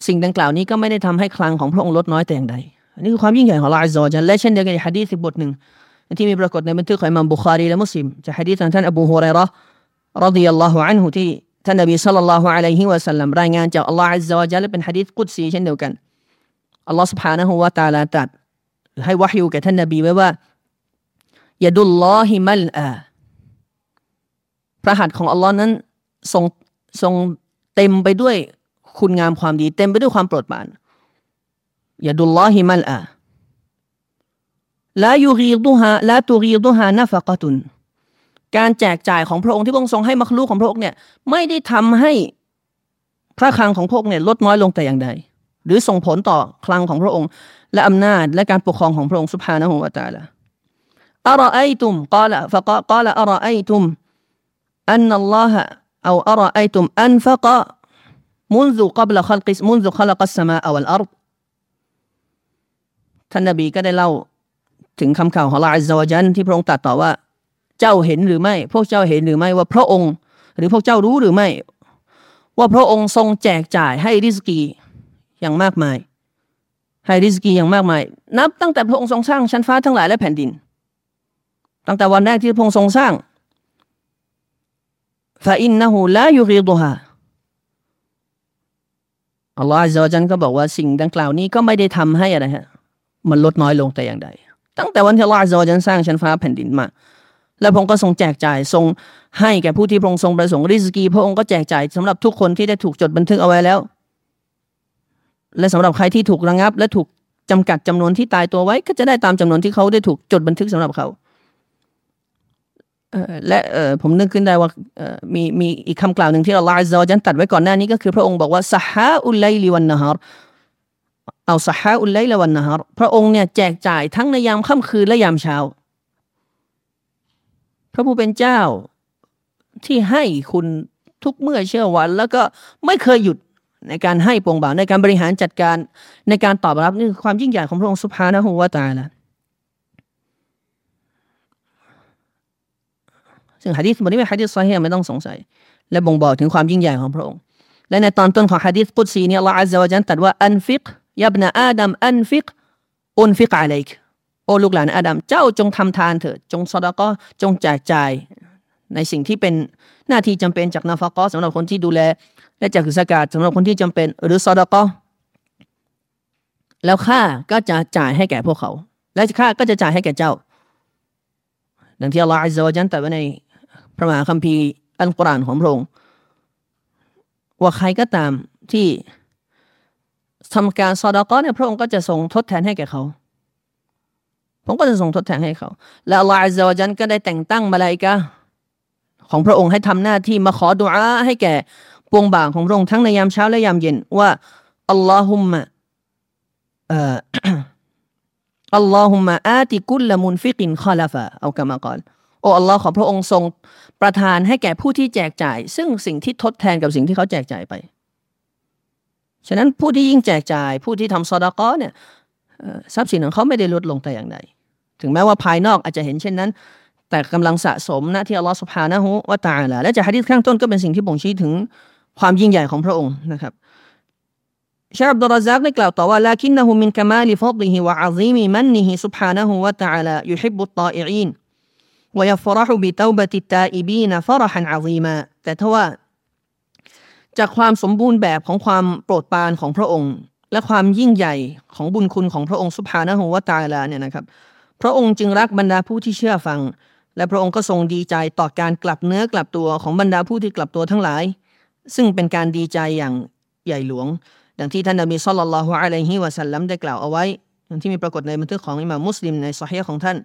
สิ่งดังกล่าวนี้ก็ไม่ได้ทำให้คลังของพระองค์ลดน้อยแต่อย่างใดอันนี้คือความยิ่งใหญ่ของลาอิซอจันและเช่นเดียวกันในฮะดีษบทหนึ่ง ที่มีปรากฏในบันทึกของอิมามบุคารีและมุสลิมจากฮะดีษของท่านอบูฮุไรรอรดิยัลลอฮุอันฮุที่ท่านนบีสัลลัลลอฮุอะลัยฮิวะสัลลัมรายงานจากอัลลอฮ์อัลลอฮฺจัลและเป็นฮะดีษกุดซีเช่นเดียวกันอัลลอฮ์ سبحانه และ تعالى ตรัสให้วะฮยูแก่ท่านนบีไว้ว่ายาดุลลอฮิมัลอาพระหัตถ์ของอัลลอฮ์นั้นทรงทรงเต็มไปด้วยคุณงามความดี เต็มไปด้วยความโปรดปรานยาดุลลอฮิมัลอา ลายูรีดุฮาลาตูรีดุฮานาฟะกตุน การแจกจ่ายของพระองค์ที่พระองค์ทรงให้มักลูกของพระองค์เนี่ยไม่ได้ทำให้พระคลังของพระองค์เนี่ยลดน้อยลงแต่อย่างใด หรือส่งผลต่อคลังของพระองค์ และอำนาจและการปกครองของพระองค์สุภานะฮุวาตาละ أرأيتم قال فقال أرأيتم أن الله أو أرأيتم أنفق منذ قبل خلق منذ خلق السماء والأرض ท่านนบีก็ได้เล่า ถึงคำข่าวของลาอิซาวจันที่พระองค์ตรัสต่อว่า เจ้าเห็นหรือไม่ พวกเจ้าเห็นหรือไม่ว่าพระองค์ หรือพวกเจ้ารู้หรือไม่ ว่าพระองค์ทรงแจกจ่ายให้ริสกีอย่างมากมาย ให้ริสกีอย่างมากมาย นับตั้งแต่พระองค์ทรงสร้างชั้นฟ้าทั้งหลายและแผ่นดิน ตั้งแต่วันแรกที่พระองค์ทรงสร้างฟาอินนะฮูลายูริดุฮาอัลลอฮฺอัลลอฮฺก็บอกว่าสิ่งดังกล่าวนี้ก็ไม่ได้ทำให้อะไรฮะ มันลดน้อยลงแต่อย่างใด ตั้งแต่วันที่อัลลอฮฺอัลลอฮฺสร้างชั้นฟ้าแผ่นดินมา แล้วพระองค์ก็ทรงแจกจ่ายทรงให้แก่ผู้ที่พระองค์ทรงประสงค์ริสกี พระองค์ก็แจกจ่ายสำหรับทุกคนที่ได้ถูกจดบันทึกเอาไว้แล้ว และสำหรับใครที่ถูกระงับ และถูกจำกัดจำนวนที่ตายตัวไว้ ก็จะได้ตามจำนวนที่เขาได้ถูกจดบันทึกสำหรับเขาและผมนึกขึ้นได้ว่ามีมีอีกคำกล่าวหนึ่งที่อัลลอฮฺจะจันตัดไว้ก่อนหน้านี้ก็คือพระองค์บอกว่าสหาอุลไลลิวันนะฮาร เอาสหาอุลไลละวันนะฮารพระองค์เนี่ยแจกจ่ายทั้งในยามค่ำคืนและยามเช้า พระผู้เป็นเจ้าที่ให้คุณทุกเมื่อเชื่อวัน แล้วก็ไม่เคยหยุดในการให้ปวงบ่าวในการบริหารจัดการในการตอบรับนี่คือความยิ่งใหญ่ของพระองค์สุภานะฮูวาตาละซึ่งฮะดีษบทนี้เป็นฮะดีษซอฮีไม่ต้องสงสัย และบ่งบอกถึงความยิ่งใหญ่ของพระองค์ และในตอนต้นของฮะดีษพุทธีนี้อัลลอฮฺอัลลอฮฺจันตรัสว่าอันฟิก ยับนาอาดัมอันฟิกอุนฟิกอะลัยกโอ้ลูกหลานอาดัมเจ้าจงทำทานเถิดจงสดก็จงแจกจ่ายในสิ่งที่เป็นหน้าที่จำเป็นจากนาฟากอสำหรับคนที่ดูแล และจากสกาดสำหรับคนที่จำเป็น หรือซอดก็แล้วข้าก็จะจ่ายให้แก่พวกเขา และข้าก็จะจ่ายให้แก่เจ้า ดังที่อัลลอฮฺอัลลอฮฺจันตรัสไว้ในพระมหาคัมภีร์อัลกุรอานของพระองค์ว่าใครก็ตามที่ ทำการซอดก็เนี่ยพระองค์ก็จะส่งทดแทนให้แก่เขาผมก็จะส่งทดแทนให้เขา และอัลลอฮฺอัลลอฮฺจันก็ได้แต่งตั้งมาลายกาของพระองค์ให้ทำหน้าที่มาขอดุอาให้แก่ปวงบ่าวของพระองค์ทั้งในยามเช้าและยามเย็นว่าอัลลอฮุมะเอ่ออัลลอฮุมะอาติกุลละมุนฟิกินคอลาฟะเอากรรมกรโอ้อัลลอฮ์ขอพระองค์ทรงประทานให้แก่ผู้ที่แจกจ่าย ซึ่งสิ่งที่ทดแทนกับสิ่งที่เขาแจกจ่ายไป ฉะนั้นผู้ที่ยิ่งแจกจ่าย ผู้ที่ทำซอดากอเนี่ยทรัพย์สินของเขาไม่ได้ลดลงแต่อย่างใดถึงแม้ว่าภายนอกอาจจะเห็นเช่นนั้นแต่กำลังสะสมนะที่อัลลอฮฺสุบฮานะฮูวะตาละและจากฮะดิษข้างต้นก็เป็นสิ่งที่บ่งชี้ถึงความยิ่งใหญ่ของพระองค์นะครับชาอับดุลรซักได้กล่าวต่อว่า لكنه من كمال فضله وعظيم منه سبحانه وتعالى يحب الطائعين ويفرح بتوبة التائبين فرحا عظيما แต่ทว่า จากความสมบูรณ์แบบของความโปรดปรานของพระองค์ และความยิ่งใหญ่ของบุญคุณของพระองค์สุภานะฮูวตาลาเนี่ยนะครับ พระองค์จึงรักบรรดาผู้ที่เชื่อฟัง และพระองค์ก็ทรงดีใจต่อการกลับเนื้อกลับตัวของบรรดาผู้ที่กลับตัวทั้งหลาย ซึ่งเป็นการดีใจอย่างใหญ่หลวง ดังที่ท่านนบีสุลต่านละฮ์อะลัยฮิวะสัลลัมได้กล่าวเอาไว้อย่างที่มีปรากฏในบันทึกของอิหม่ามมุสลิมในสฮีของท่าน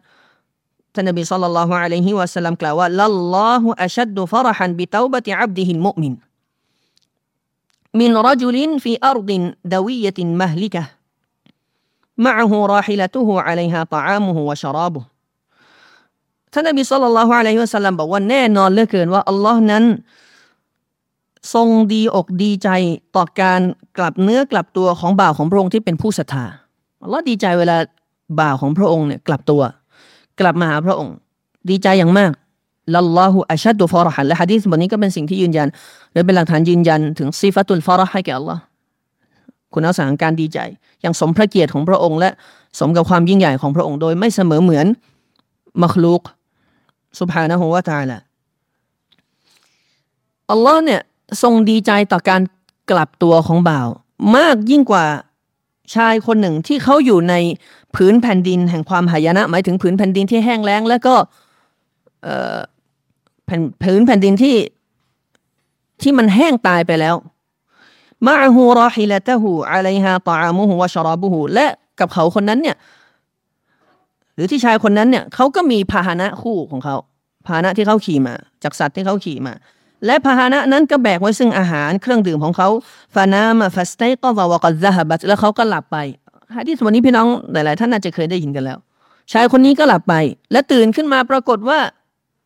ท่านนบีสุลต่านละฮ์อะลัยฮิวะสัลลัมกล่าวว่าลัลลอฮุอัชัดดุฟรหันบิตาบติอับดิฮิลมุมิน من رجل في أرض دوية مهلكة معه راحلته عليها طعامه وشرابه ท่านนบีสุลต่านละฮ์อะลัยฮิวะสัลลัมบอกว่าแน่นอนเหลือเกินว่าอัลลอฮ์นั้น ทรงดีอกดีใจต่อการกลับเนื้อกลับตัวของบ่าวของพระองค์ที่เป็นผู้ศรัทธาอัลลอฮ์ดีใจเวลาบ่าวของพระองค์เนี่ยกลับตัว กลับมาหาพระองค์ ดีใจอย่างมาก ลัลลอฮุอัชัดดุฟารหันและฮะดีษบทนี้ก็เป็นสิ่งที่ยืนยันหรือเป็นหลักฐานยืนยันถึงซีฟัตุลฟารให้แก่อัลลอฮ์คุณลักษณะการดีใจ อย่างสมพระเกียรติของพระองค์ และสมกับความยิ่งใหญ่ของพระองค์โดยไม่เสมอเหมือนมัคลูกสุภานะฮูวาตาละอัลลอฮ์เนี่ยทรงดีใจต่อการกลับตัวของบ่าว มากยิ่งกว่าชายคนหนึ่งที่เขาอยู่ในผืนแผ่นดินแห่งความหายนะ หมายถึงผืนแผ่นดินที่แห้งแล้ง แล้วก็ ผ่นผืนแผ่นดินที่ที่มันแห้งตายไปแล้วมาฮูรอฮิลตะฮูอะลัยฮาตามุฮูวะชราบุฮูและกับเขาคนนั้นเนี่ย หรือที่ชายคนนั้นเนี่ยเขาก็มีพาหนะคู่ของเขาพาหนะที่เขาขี่มา จากสัตว์ที่เขาขี่มา และพาหนะนั้นก็แบกไว้ซึ่งอาหารเครื่องดื่มของเขาฟานามาฟัสเตก็วาวกัซาฮบัตแล้วเขาก็หลับไปฮะที่สวันนี้พี่น้องหลายๆท่านน่าจะเคยได้ยินกันแล้ว ชายคนนี้ก็หลับไป และตื่นขึ้นมาปรากฏว่า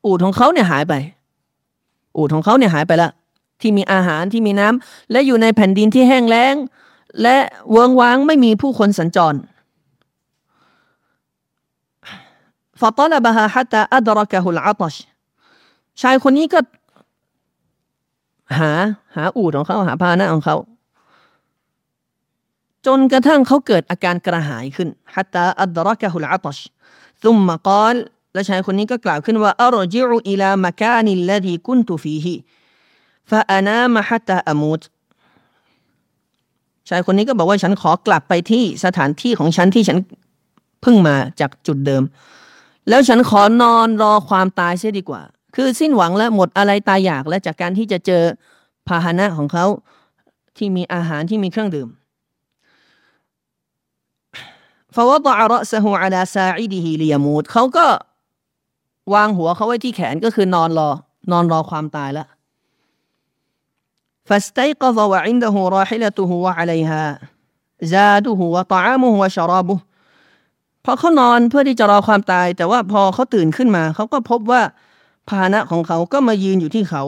อูดของเขาเนี่ยหายไป อูดของเขาเนี่ยหายไปแล้วที่มีอาหารที่มีน้ำ และอยู่ในแผ่นดินที่แห้งแล้ง และเวิงว้างไม่มีผู้คนสัญจร فطلبها حتى أدركه العطش ชายคนนี้ก็ หา หาอูดของเขาหาพาหนะของเขา จนกระทั่งเขาเกิดอาการกระหายขึ้น حتى أدركه العطش ثم قال และชายคนนี้ก็กล่าวขึ้นว่าอัรจิอุอิลามากานิลลดีกุนตุฟีฮีฟาอานามฮัตตาอมูตชายคนนี้ก็บอกว่าฉันขอกลับไปที่สถานที่ของฉันที่ฉันเพิ่งมาจากจุดเดิม แล้วฉันขอนอนรอความตายเสียดีกว่า คือสิ้นหวังและหมดอะไรตายอยากและจากการที่จะเจอพาหนะของเขาที่มีอาหารที่มีเครื่องดื่ม فوضع رأسه على ساعده ليموت เขาก็ วางหัวเขาไว้ที่แขนก็คือนอนรอ นอนรอความตายละฟาสไตกซวะอินดะฮูราฮิลตุฮูวะอะลัยฮาซาดูฮูวะตะอามุฮูวะชราบุพอเขานอนเพื่อที่จะรอความตาย แต่ว่าพอเขาตื่นขึ้นมา เขาก็พบว่าภาหนะของเขาก็มายืนอยู่ที่เขา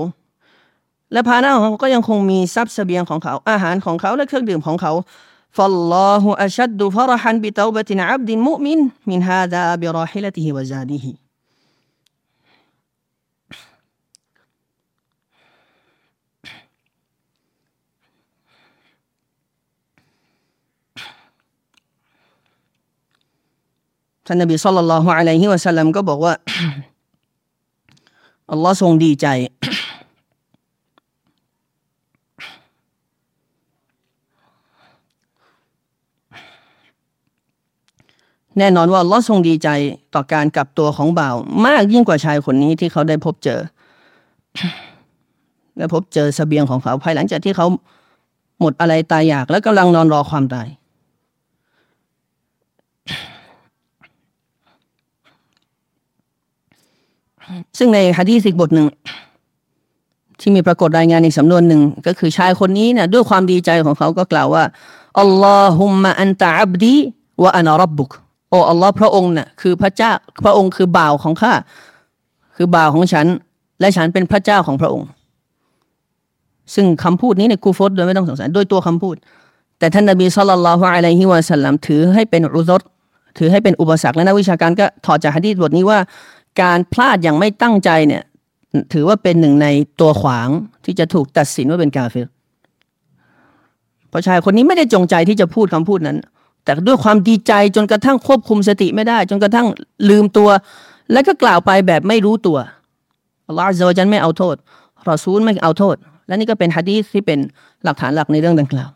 และภาหนะของเขาก็ยังคงมีทรัพย์เสบียงของเขา อาหารของเขาและเครื่องดื่มของเขาฟัลลอฮุอัชัดดุฟรฮันบิตาวบตินอับดินมุมินมินฮาดาบิรอฮิลติฮิวะซาดีฮิ ท่านนบีสุลต่านละฮ์อะลัยฮิวะสัลลัมก็บอกว่าอัลลอฮ์ทรงดีใจแน่นอนว่าลอทรงดีใจต่อการกลับตัวของบ่าว มากยิ่งกว่าชายคนนี้ที่เขาได้พบเจอ และพบเจอสเสบียงของเขาภายหลังจากที่เขาหมดอะไรตายอยาก แล้วกำลังนอนรอความตาย ซึ่งในฮะดีสิกบทหนึ่ง ที่มีปรากฏรายงานในสำนวนหนึ่ง ก็คือชายคนนี้เนี่ยด้วยความดีใจของเขาก็กล่าวว่าอัลลอฮุมะอันตะอับดีวะอานารับบุกโอ้อัลลอฮ์พระองค์น่ะคือพระเจ้าพระองค์คือบ่าวของข้าคือบ่าวของฉัน และฉันเป็นพระเจ้าของพระองค์ ซึ่งคำพูดนี้ในกูฟตโดยไม่ต้องสงสัยโดยตัวคำพูด แต่ท่านนบีสุลต่านละฮ์อะลัยฮิวะสัลลัมถือให้เป็นอุซดถือให้เป็นอุปสรรคและนักวิชาการก็ถอดจากฮะดีษบทนี้ว่า การพลาดอย่างไม่ตั้งใจเนี่ย ถือว่าเป็นหนึ่งในตัวขวางที่จะถูกตัดสินว่าเป็นกาเฟรเพราะชายคนนี้ไม่ได้จงใจที่จะพูดคำพูดนั้น แต่ด้วยความดีใจจนกระทั่งควบคุมสติไม่ได้ จนกระทั่งลืมตัว แล้วก็กล่าวไปแบบไม่รู้ตัวอัลลอฮฺจะจันไม่เอาโทษรอซูลไม่เอาโทษ และนี่ก็เป็นฮะดีษที่เป็นหลักฐานหลักในเรื่องดังกล่าว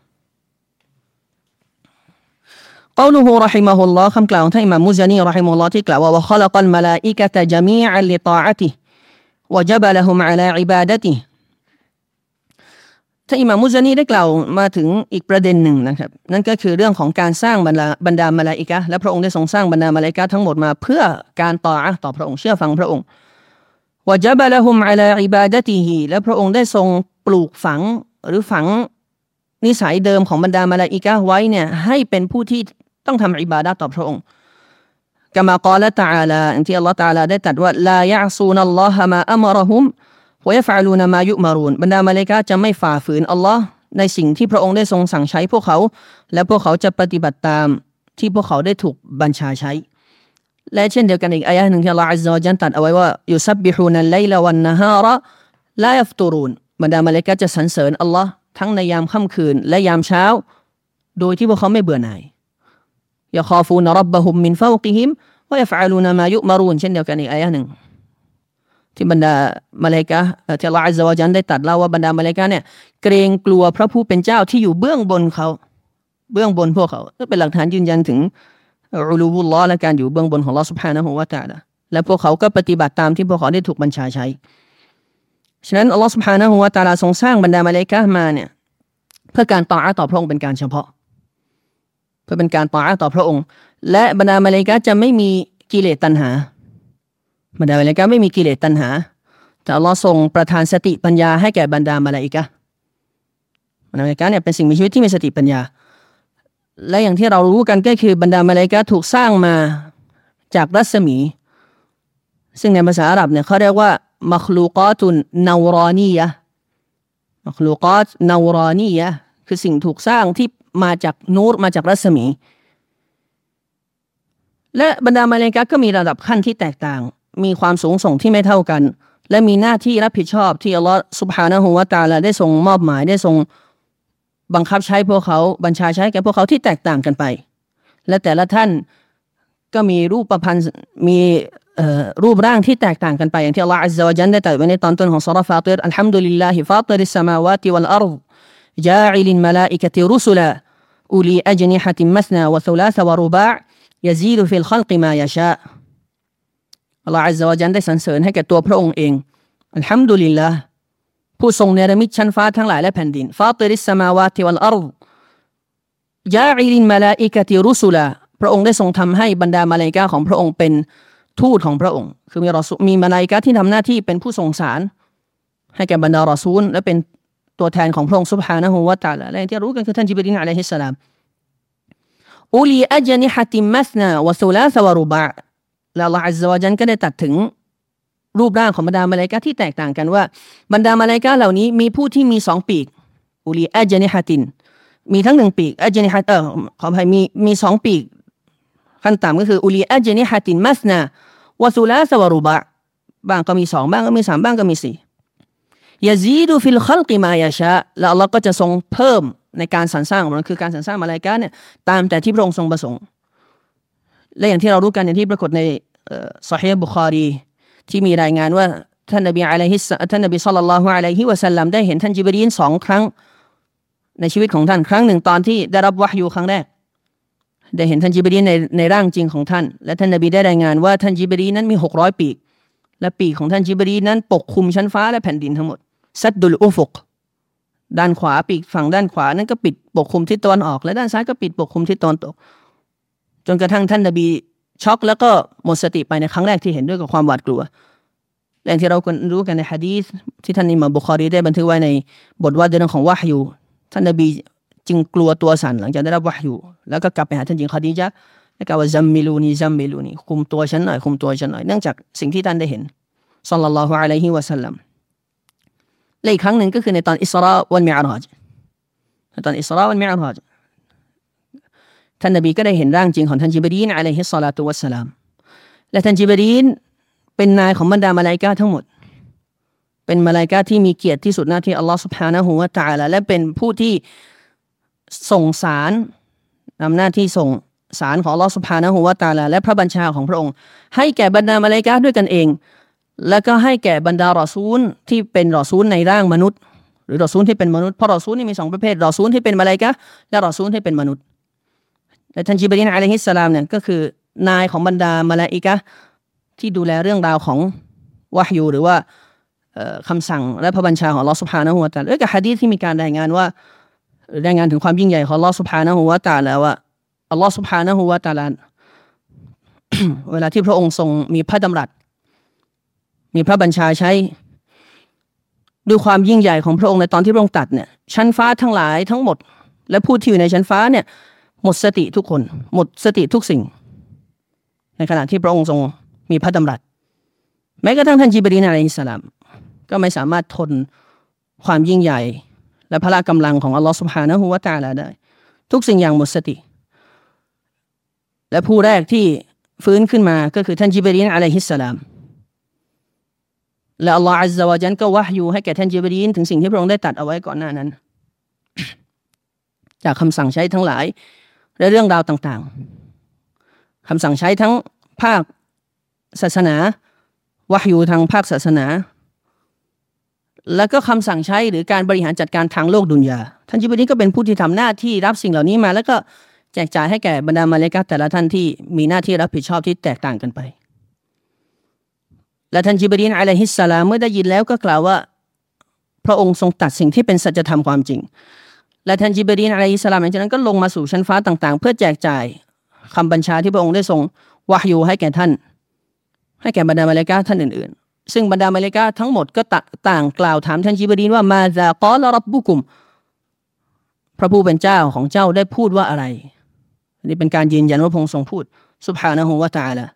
กาลูฮูรอฮิมะฮุลลอฮ์คำกล่าวของท่านอิหม่ามมุซานีรอฮิมะฮุลลอฮ์ที่กล่าวว่าว خلق الملائكة อิกะตะจามีอัลลิตาอะติวะจับท่านอิหม่ามมุซานีได้กล่าวมาถึงอีกประเด็นหนึ่งนะครับ นั่นก็คือเรื่องของการสร้างบรรดาบรรดามลาอิกะและพระองค์ได้ทรงสร้างบรรดามลาอิกะทั้งหมดมาเพื่อการต่ออต่อพระองค์เชื่อฟังพระองค์วะจับละฮุมอะลาอิบและพระองค์ได้ทรงปลูกฝังหรือฝังนิสัยเดิมของบรรดามลาอิกะไว้เนี่ยให้เป็นผู้ที่ ต้องทำอิบาดะต่อพระองค์กามากล่าวตะอาลาที่อัลลอฮฺตะอาลาได้ตรัสว่าลายะซูนัลลอฮะมาอัมรหุมวยฟาลูนามายุมารูนบรรดามาเลกาจะไม่ฝ่าฝืนอัลลอฮ์ในสิ่งที่พระองค์ได้ทรงสั่งใช้พวกเขา และพวกเขาจะปฏิบัติตามที่พวกเขาได้ถูกบัญชาใช้ และเช่นเดียวกันอีกอายะหนึ่งที่อัลลอฮ์อัลลอฮ์จันตัดเอาไว้ว่ายุซับบิฮูนัลไลลวันนะฮาระลายัฟตูรูนบรรดามาเลกาจะสรรเสริญอัลลอฮ์ทั้งในยามค่ำคืนและยามเช้า โดยที่พวกเขาไม่เบื่อหน่าย ยาคอฟูนรับบะฮุมมินฟาวกิฮิมวายฟาลูนามายุมารูนเช่นเดียวกันอีกอายะหนึ่งที่บรรดามาเลกะที่ลาอิซวาจันได้ตัดเล่าว่าบรรดามาเลกะเนี่ยเกรงกลัวพระผู้เป็นเจ้าที่อยู่เบื้องบนเขา เบื้องบนพวกเขาก็เป็นหลักฐานยืนยันถึงรูลูบุลลอและการอยู่เบื้องบนของลอสุภานะฮุวาตาละและพวกเขาก็ปฏิบัติตามที่พวกเขาได้ถูกบัญชาใช้ ฉะนั้นอัลลอฮฺสุบฮานะฮุวาตาลาทรงสร้างบรรดามาเลกะมาเนี่ยเพื่อการต่ออาต่อพระองค์เป็นการเฉพาะ เพื่อเป็นการต่ออาต่อพระองค์ และบรรดามาเลกะจะไม่มีกิเลสตัณหาบรรดามาลกะไม่มีกิเลสตัณหา แต่อัลลอฮ์ทรงประทานสติปัญญาให้แก่บรรดามาลกะบรรดามาลกะเนี่ยเป็นสิ่งมีชีวิตที่มีสติปัญญา และอย่างที่เรารู้กันก็คือบรรดามาลกะถูกสร้างมาจากรัศมี ซึ่งในภาษาอาหรับเนี่ยเขาเรียกว่ามัคลูกาตุนนาวรอนียะมัคลูกาตนาวรอนียะคือสิ่งถูกสร้างที่ มาจากนูรมาจากรัศมี และบรรดามาเลกะก็มีระดับขั้นที่แตกต่าง มีความสูงส่งที่ไม่เท่ากัน และมีหน้าที่รับผิดชอบที่อัลลอฮฺสุบฮานะฮูวาตาลาได้ทรงมอบหมายได้ทรงบังคับใช้พวกเขาบัญชาใช้แก่พวกเขาที่แตกต่างกันไป และแต่ละท่านก็มีรูปประพันธ์มีรูปร่างที่แตกต่างกันไป อย่างที่อัลลอฮฺอัลลอฮฺจันได้ตรัสไว้ในตอนต้นของสุรฟาติรอัลฮัมดุลิลลาฮิฟาติริสสมาวาติวัลอัรฎ جاعل الملائكة رسلا أولي أجنحة مثنى وثلاث ورباع يزيد في الخلق ما يشاء อัลลอฮฺอัลลอฮฺจันได้สรรเสริญให้แก่ตัวพระองค์เองอัลฮัมดุลิลลาห์ผู้ทรงเนรมิตชั้นฟ้าทั้งหลายและแผ่นดินฟาติริสสมาวาติวัลอัรฎยาอิลินมาลาอิกะติรุสุลาพระองค์ได้ทรงทำให้บรรดามาลาอิกาของพระองค์เป็นทูตของพระองค์ คือมีรอซูมีมาลาอิกาที่ทำหน้าที่เป็นผู้ส่งสาร ให้แก่บรรดารอซูล และเป็น ตัวแทนของพระองค์سبحانه وتعالى และที่รู้กันคือท่านจิบรินعليه السلام أولي أجنحة مثنى وثلاث ورباعแล้วอัลลอฮฺอัลลอฮฺจันก็ได้ตัดถึงรูปร่างของบรรดามาลาอิกาที่แตกต่างกันว่า บรรดามาลาอิกาเหล่านี้มีผู้ที่มีสองปีกอุลีอัจนิฮัติน มีทั้งหนึ่งปีกอัจนิฮัตเออขออภัยมีมีสองปีกขั้นต่ำก็คืออุลีอัจนิฮัตินมัสนาวะซุลาสวารุบะบางก็มีสองบ้างก็มีสามบ้างก็มีสี่ ยาซีดูฟิลขัลกิมายาชาแล้วเราก็จะทรงเพิ่มในการสรรสร้างมันคือการสรรสร้างมาลายกาเนี่ยตามแต่ที่พระองค์ทรงประสงค์ และอย่างที่เรารู้กันอย่างที่ปรากฏในสฮีบุคารีที่มีรายงานว่าท่านนบีอะลัยฮิสท่านนบีสัลลัลลอฮุอะลัยฮิวะสัลลัมได้เห็นท่านจิบรีนสองครั้งในชีวิตของท่านครั้งหนึ่งตอนที่ได้รับวะฮยูครั้งแรก ได้เห็นท่านจิบรีนในในร่างจริงของท่าน และท่านนบีได้รายงานว่าท่านจิบรีนนั้นมีหกร้อยปีก และปีกของท่านจิบรีนนั้นปกคลุมชั้นฟ้าและแผ่นดินทั้งหมด ซัดดุลอุฟุก ด้านขวาปีกฝั่งด้านขวานั้นก็ปิดปกคลุมทิศตะวันออก และด้านซ้ายก็ปิดปกคลุมทิศตะวันตก จนกระทั่งท่านนบีช็อกแล้วก็หมดสติไปในครั้งแรกที่เห็นด้วยกับความหวาดกลัวดังที่เราควรรู้กันในฮะดีษที่ท่านอิมามบุคอรีได้บันทึกไว้ในบทว่าเรื่องของวะฮยูท่านนบีจึงกลัวตัวสั่นหลังจากได้รับวะฮยูแล้วก็กลับไปหาท่านหญิงคดีจะแล้วก็ว่าจัมมิลูนีจัมมิลูนีคุมตัวฉันหน่อยคุมตัวฉันหน่อยเนื่องจากสิ่งที่ท่านได้เห็นสัลลัลลอฮุอะลัยฮิวะสัลลัม และอีกครั้งหนึ่งก็คือในตอนอิสราวันมิอาราจในตอนอิสราวันมิอาราจท่านนบีก็ได้เห็นร่างจริงของท่านจิบรีนอะลัยฮิสซาลาตุวัสสลาม และท่านจิบรีนเป็นนายของบรรดามาลายกาทั้งหมด เป็นมาลายกาที่มีเกียรติที่สุดหน้าที่อัลลอฮฺสุบฮานะฮูวะตาละและเป็นผู้ที่ส่งสารนำหน้าที่ส่งสารของอัลลอฮฺสุบฮานะฮูวะตาละและพระบัญชาของพระองค์ ให้แก่บรรดามาลายกาด้วยกันเอง แล้วก็ให้แก่บรรดารอซูลที่เป็นรอซูลในร่างมนุษย์ หรือรอซูลที่เป็นมนุษย์เพราะรอซูลนี่มีสองประเภทรอซูลที่เป็นมาลายกะและรอซูลที่เป็นมนุษย์และท่านจิบรีนอะลัยฮิสสลามเนี่ยก็คือนายของบรรดามาลาอิกะที่ดูแลเรื่องราวของวะฮยูหรือว่าคำสั่งและพระบัญชาของลอสุภานะหัวาตาและกับฮะดีที่มีการรายงานว่า รายงานถึงความยิ่งใหญ่ของลอสุภานะหัวาตาแล้วว่าอัลลอฮฺสุภานะหัวาตาลาเวลาที่พระองค์ทรงมีพระดำรัส มีพระบัญชาใช้ด้วยความยิ่งใหญ่ของพระองค์ในตอนที่พระองค์ตัดเนี่ยชั้นฟ้าทั้งหลายทั้งหมด และผู้ที่อยู่ในชั้นฟ้าเนี่ย หมดสติทุกคน หมดสติทุกสิ่ง ในขณะที่พระองค์ทรงมีพระดำรัสแม้กระทั่งท่านจิบรีนอะลัยฮิสสลามก็ไม่สามารถทนความยิ่งใหญ่ และพละกำลังของอัลลอฮฺสุบฮานะฮูวาตาลาได้ ทุกสิ่งอย่างหมดสติ และผู้แรกที่ฟื้นขึ้นมาก็คือท่านจิบรีนอะลัยฮิสสลาม และอัลลอฮฺอัลลอฮฺจันก็วะฮยูให้แก่ท่านจิบรีนถึงสิ่งที่พระองค์ได้ตัดเอาไว้ก่อนหน้านั้น จากคำสั่งใช้ทั้งหลาย และเรื่องราวต่างๆคำสั่งใช้ทั้งภาคศาสนาวะฮยูทางภาคศาสนา แล้วก็คำสั่งใช้หรือการบริหารจัดการทางโลกดุนยาท่านจิบรีนก็เป็นผู้ที่ทำหน้าที่รับสิ่งเหล่านี้มา แล้วก็แจกจ่ายให้แก่บรรดามาเลกาแต่ละท่านที่มีหน้าที่รับผิดชอบที่แตกต่างกันไป และท่านจิบรีนอะลัยฮิสสลามเมื่อได้ยินแล้วก็กล่าวว่า พระองค์ทรงตัดสิ่งที่เป็นสัจธรรมความจริง และท่านจิบรีนอะลัยฮิสสลามหลังจากนั้นก็ลงมาสู่ชั้นฟ้าต่าง ๆ เพื่อแจกจ่ายคำบัญชาที่พระองค์ได้ทรงวะฮยูให้แก่ท่าน ให้แก่บรรดามาเลกาท่านอื่น ๆ ซึ่งบรรดามาเลกาทั้งหมดก็ต่างกล่าวถามท่านจิบรีนว่ามาซากอลรับบุกุม พระผู้เป็นเจ้าของเจ้าได้พูดว่าอะไร นี่เป็นการยืนยันว่าพระองค์ทรงพูดสุบฮานะฮูวะตาละ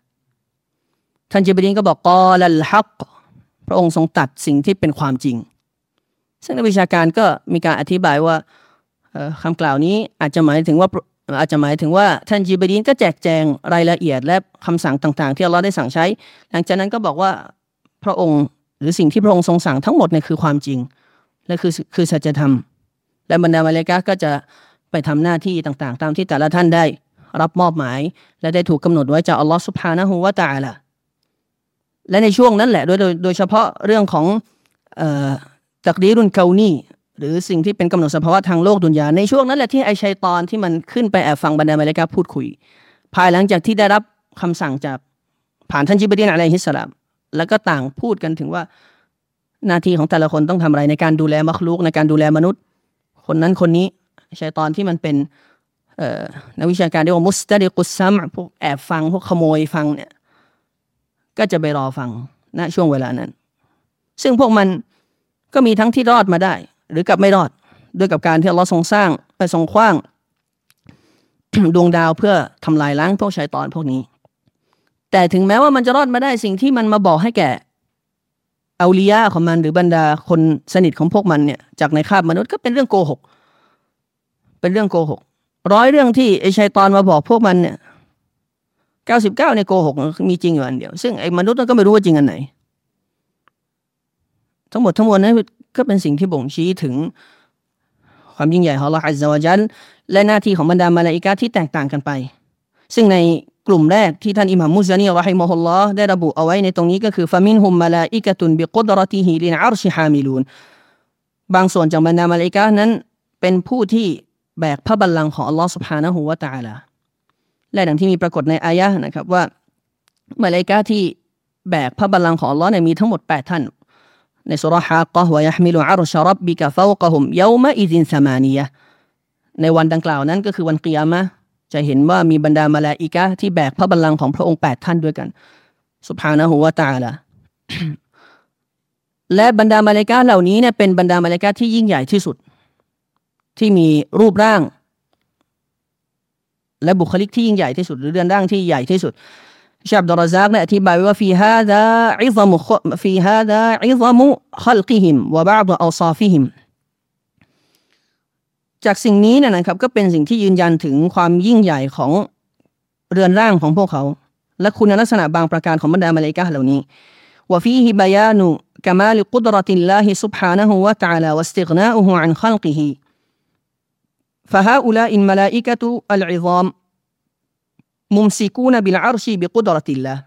ท่านจิบรีนก็บอกกอลัลฮักพระองค์ทรงตัดสิ่งที่เป็นความจริง ซึ่งนักวิชาการก็มีการอธิบายว่าคำกล่าวนี้อาจจะหมายถึงว่าอาจจะหมายถึงว่าท่านจิบรีนก็แจกแจงรายละเอียดและคำสั่งต่าง ๆ ที่เราได้สั่งใช้ หลังจากนั้นก็บอกว่าพระองค์หรือสิ่งที่พระองค์ทรงสั่งทั้งหมดเนี่ยคือความจริง และคือคือสัจธรรม และบรรดามาเลกาก็จะไปทำหน้าที่ต่าง ๆ ตามที่แต่ละท่านได้ รับมอบหมาย และได้ถูกกำหนดไว้จากอัลลอฮฺสุบฮานะฮูวะตาละ และในช่วงนั้นแหละโดยโดยเฉพาะเรื่องของอตักดีรุนเกานีหรือสิ่งที่เป็นกำหนดสภาวะทางโลกดุนยาในช่วงนั้นแหละที่ไอชัยตอนที่มันขึ้นไปแอบฟังบรรดามาเลกาพูดคุย ภายหลังจากที่ได้รับคำสั่งจากผ่านท่านจิบรีนอะลัยฮิสสลามแล้วก็ต่างพูดกันถึงว่าหน้าที่ของแต่ละคนต้องทำอะไรในการดูแลมัคลูกในการดูแลมนุษย์ คนนั้นคนนี้ชัยตอนที่มันเป็นนักวิชาการเรียกว่ามุสตาดิกุสซัมพวกแอบฟังพวกขโมยฟังเนี่ย ก็จะไปรอฟังณช่วงเวลานั้น ซึ่งพวกมันก็มีทั้งที่รอดมาได้ หรือกับไม่รอดด้วยกับการที่เราทรงสร้างไปทรงคว้าง ดวงดาวเพื่อทำลายล้างพวกชายตอนพวกนี้ แต่ถึงแม้ว่ามันจะรอดมาได้สิ่งที่มันมาบอกให้แก่เอาลียาของมันหรือบรรดาคนสนิทของพวกมันเนี่ยจากในคาบมนุษย์ก็เป็นเรื่องโกหก เป็นเรื่องโกหก ร้อยเรื่องที่ไอ้ชัยตอนมาบอกพวกมันเนี่ย เก้าสิบเก้าเนี่ยโกหกมีจริงอยู่อันเดียว ซึ่งไอ้มนุษย์ก็ไม่รู้ว่าจริงอันไหน ทั้งหมดทั้งมวลนั้นก็เป็นสิ่งที่บ่งชี้ถึงความยิ่งใหญ่ของละอัลลอวะจัลและหน้าที่ของบรรดามาลาอิกาที่แตกต่างกันไป ซึ่งในกลุ่มแรกที่ท่านอิหม่ามมุซานีรอฮิมฮุลลอฮ์ได้ระบุเอาไว้ในตรงนี้ก็คือฟามินฮุมมาลาอิกะตุนบิกุดรติฮีลินอารชิฮามิลูนบางส่วนจากบรรดามาลาอิกานั้นเป็นผู้ที่แบกพระบัลลังก์ของอัลลอฮ์สุบฮานะฮูวะตาลา และดังที่มีปรากฏในอายะนะครับว่ามาลกาที่แบกพระบัลลังก์ของอัลลอฮ์เนี่ยมีทั้งหมด 8 ท่าน ในสุรฮะกะวะยะฮมิลุอารุชรับบิกะฟาวกะฮุมยามะอิซินสมานียะในวันดังกล่าวนั้นก็คือวันกิยามะจะเห็นว่ามีบรรดามาลาอิกะที่แบกพระบัลลังก์ของพระองค์แปดท่านด้วยกันสุภานะหัวตาละและบรรดามาลาอิกะเหล่านี้เนี่ยเป็นบรรดามาลาอิกะที่ยิ่งใหญ่ที่สุด ที่มีรูปร่าง และบุคลิกที่ยิ่งใหญ่ที่สุด หรือเรือนร่างที่ใหญ่ที่สุดเชคอับดุลรซักเนี่ยอธิบายว่าفي هذا عظم في هذا عظم خلقهم وبعض أوصافهم จากสิ่งนี้นะครับ ก็เป็นสิ่งที่ยืนยันถึงความยิ่งใหญ่ของเรือนร่างของพวกเขา และคุณลักษณะบางประการของบรรดามาลาอิกะเหล่านี้ وفيه بيان كمال قدرة الله سبحانه وتعالى واستغناؤه عن خلقه فهؤلاء الملائكة العظام ممسكون بالعرش بقدرة الله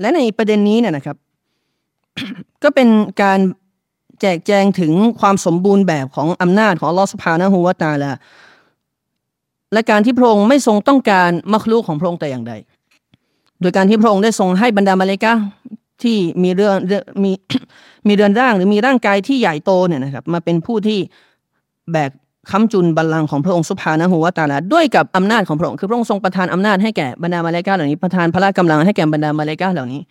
และในประเด็นนี้เนี่ยนะครับ ก็เป็นการแจกแจงถึงความสมบูรณ์แบบของอำนาจของลอสพานะฮูวาตาลาและการที่พระองค์ไม่ทรงต้องการมัคลูกของพระองค์แต่อย่างใด โดยการที่พระองค์ได้ทรงให้บรรดามาเลกาที่มีเรื่องมี มีเรือนร่างหรือมีร่างกายที่ใหญ่โตเนี่ยนะครับมาเป็นผู้ที่แบกค้ำจุนบัลลังก์ของพระองค์สุภานะฮูวตาลาด้วยกับอำนาจของพระองค์คือพระองค์ทรงประทานอำนาจให้แก่บรรดามาเลกาเหล่านี้ประทานพละกำลังให้แก่บรรดามาเลกาเหล่านี้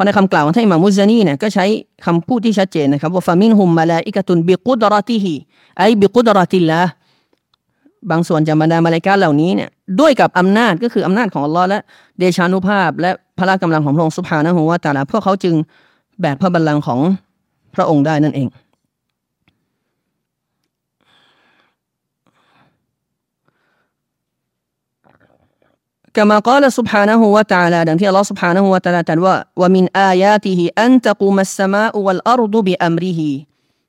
ราะในคำกล่าวของท่านอิมามุซานีเนี่ยก็ใช้คำพูดที่ชัดเจนนะครับว่าฟามินฮุมมาลาอิกะตุนบิกุดรติฮีไอบิกุดรติละบางส่วนจากบรรดามาเลกาเหล่านี้เนี่ยด้วยกับอำนาจก็คืออำนาจของอัลลอฮ์และเดชานุภาพ และพละกำลังของพระองค์สุภานะฮูวตาลาพวกเขาจึง แบกพระบัลลังก์ของพระองค์ได้นั่นเอง كما قال سبحانه وتعالى ดังที่ Allah سبحانه และ تعالى ตรัสว่า ومن آياته أن تقوم السماء والأرض بأمره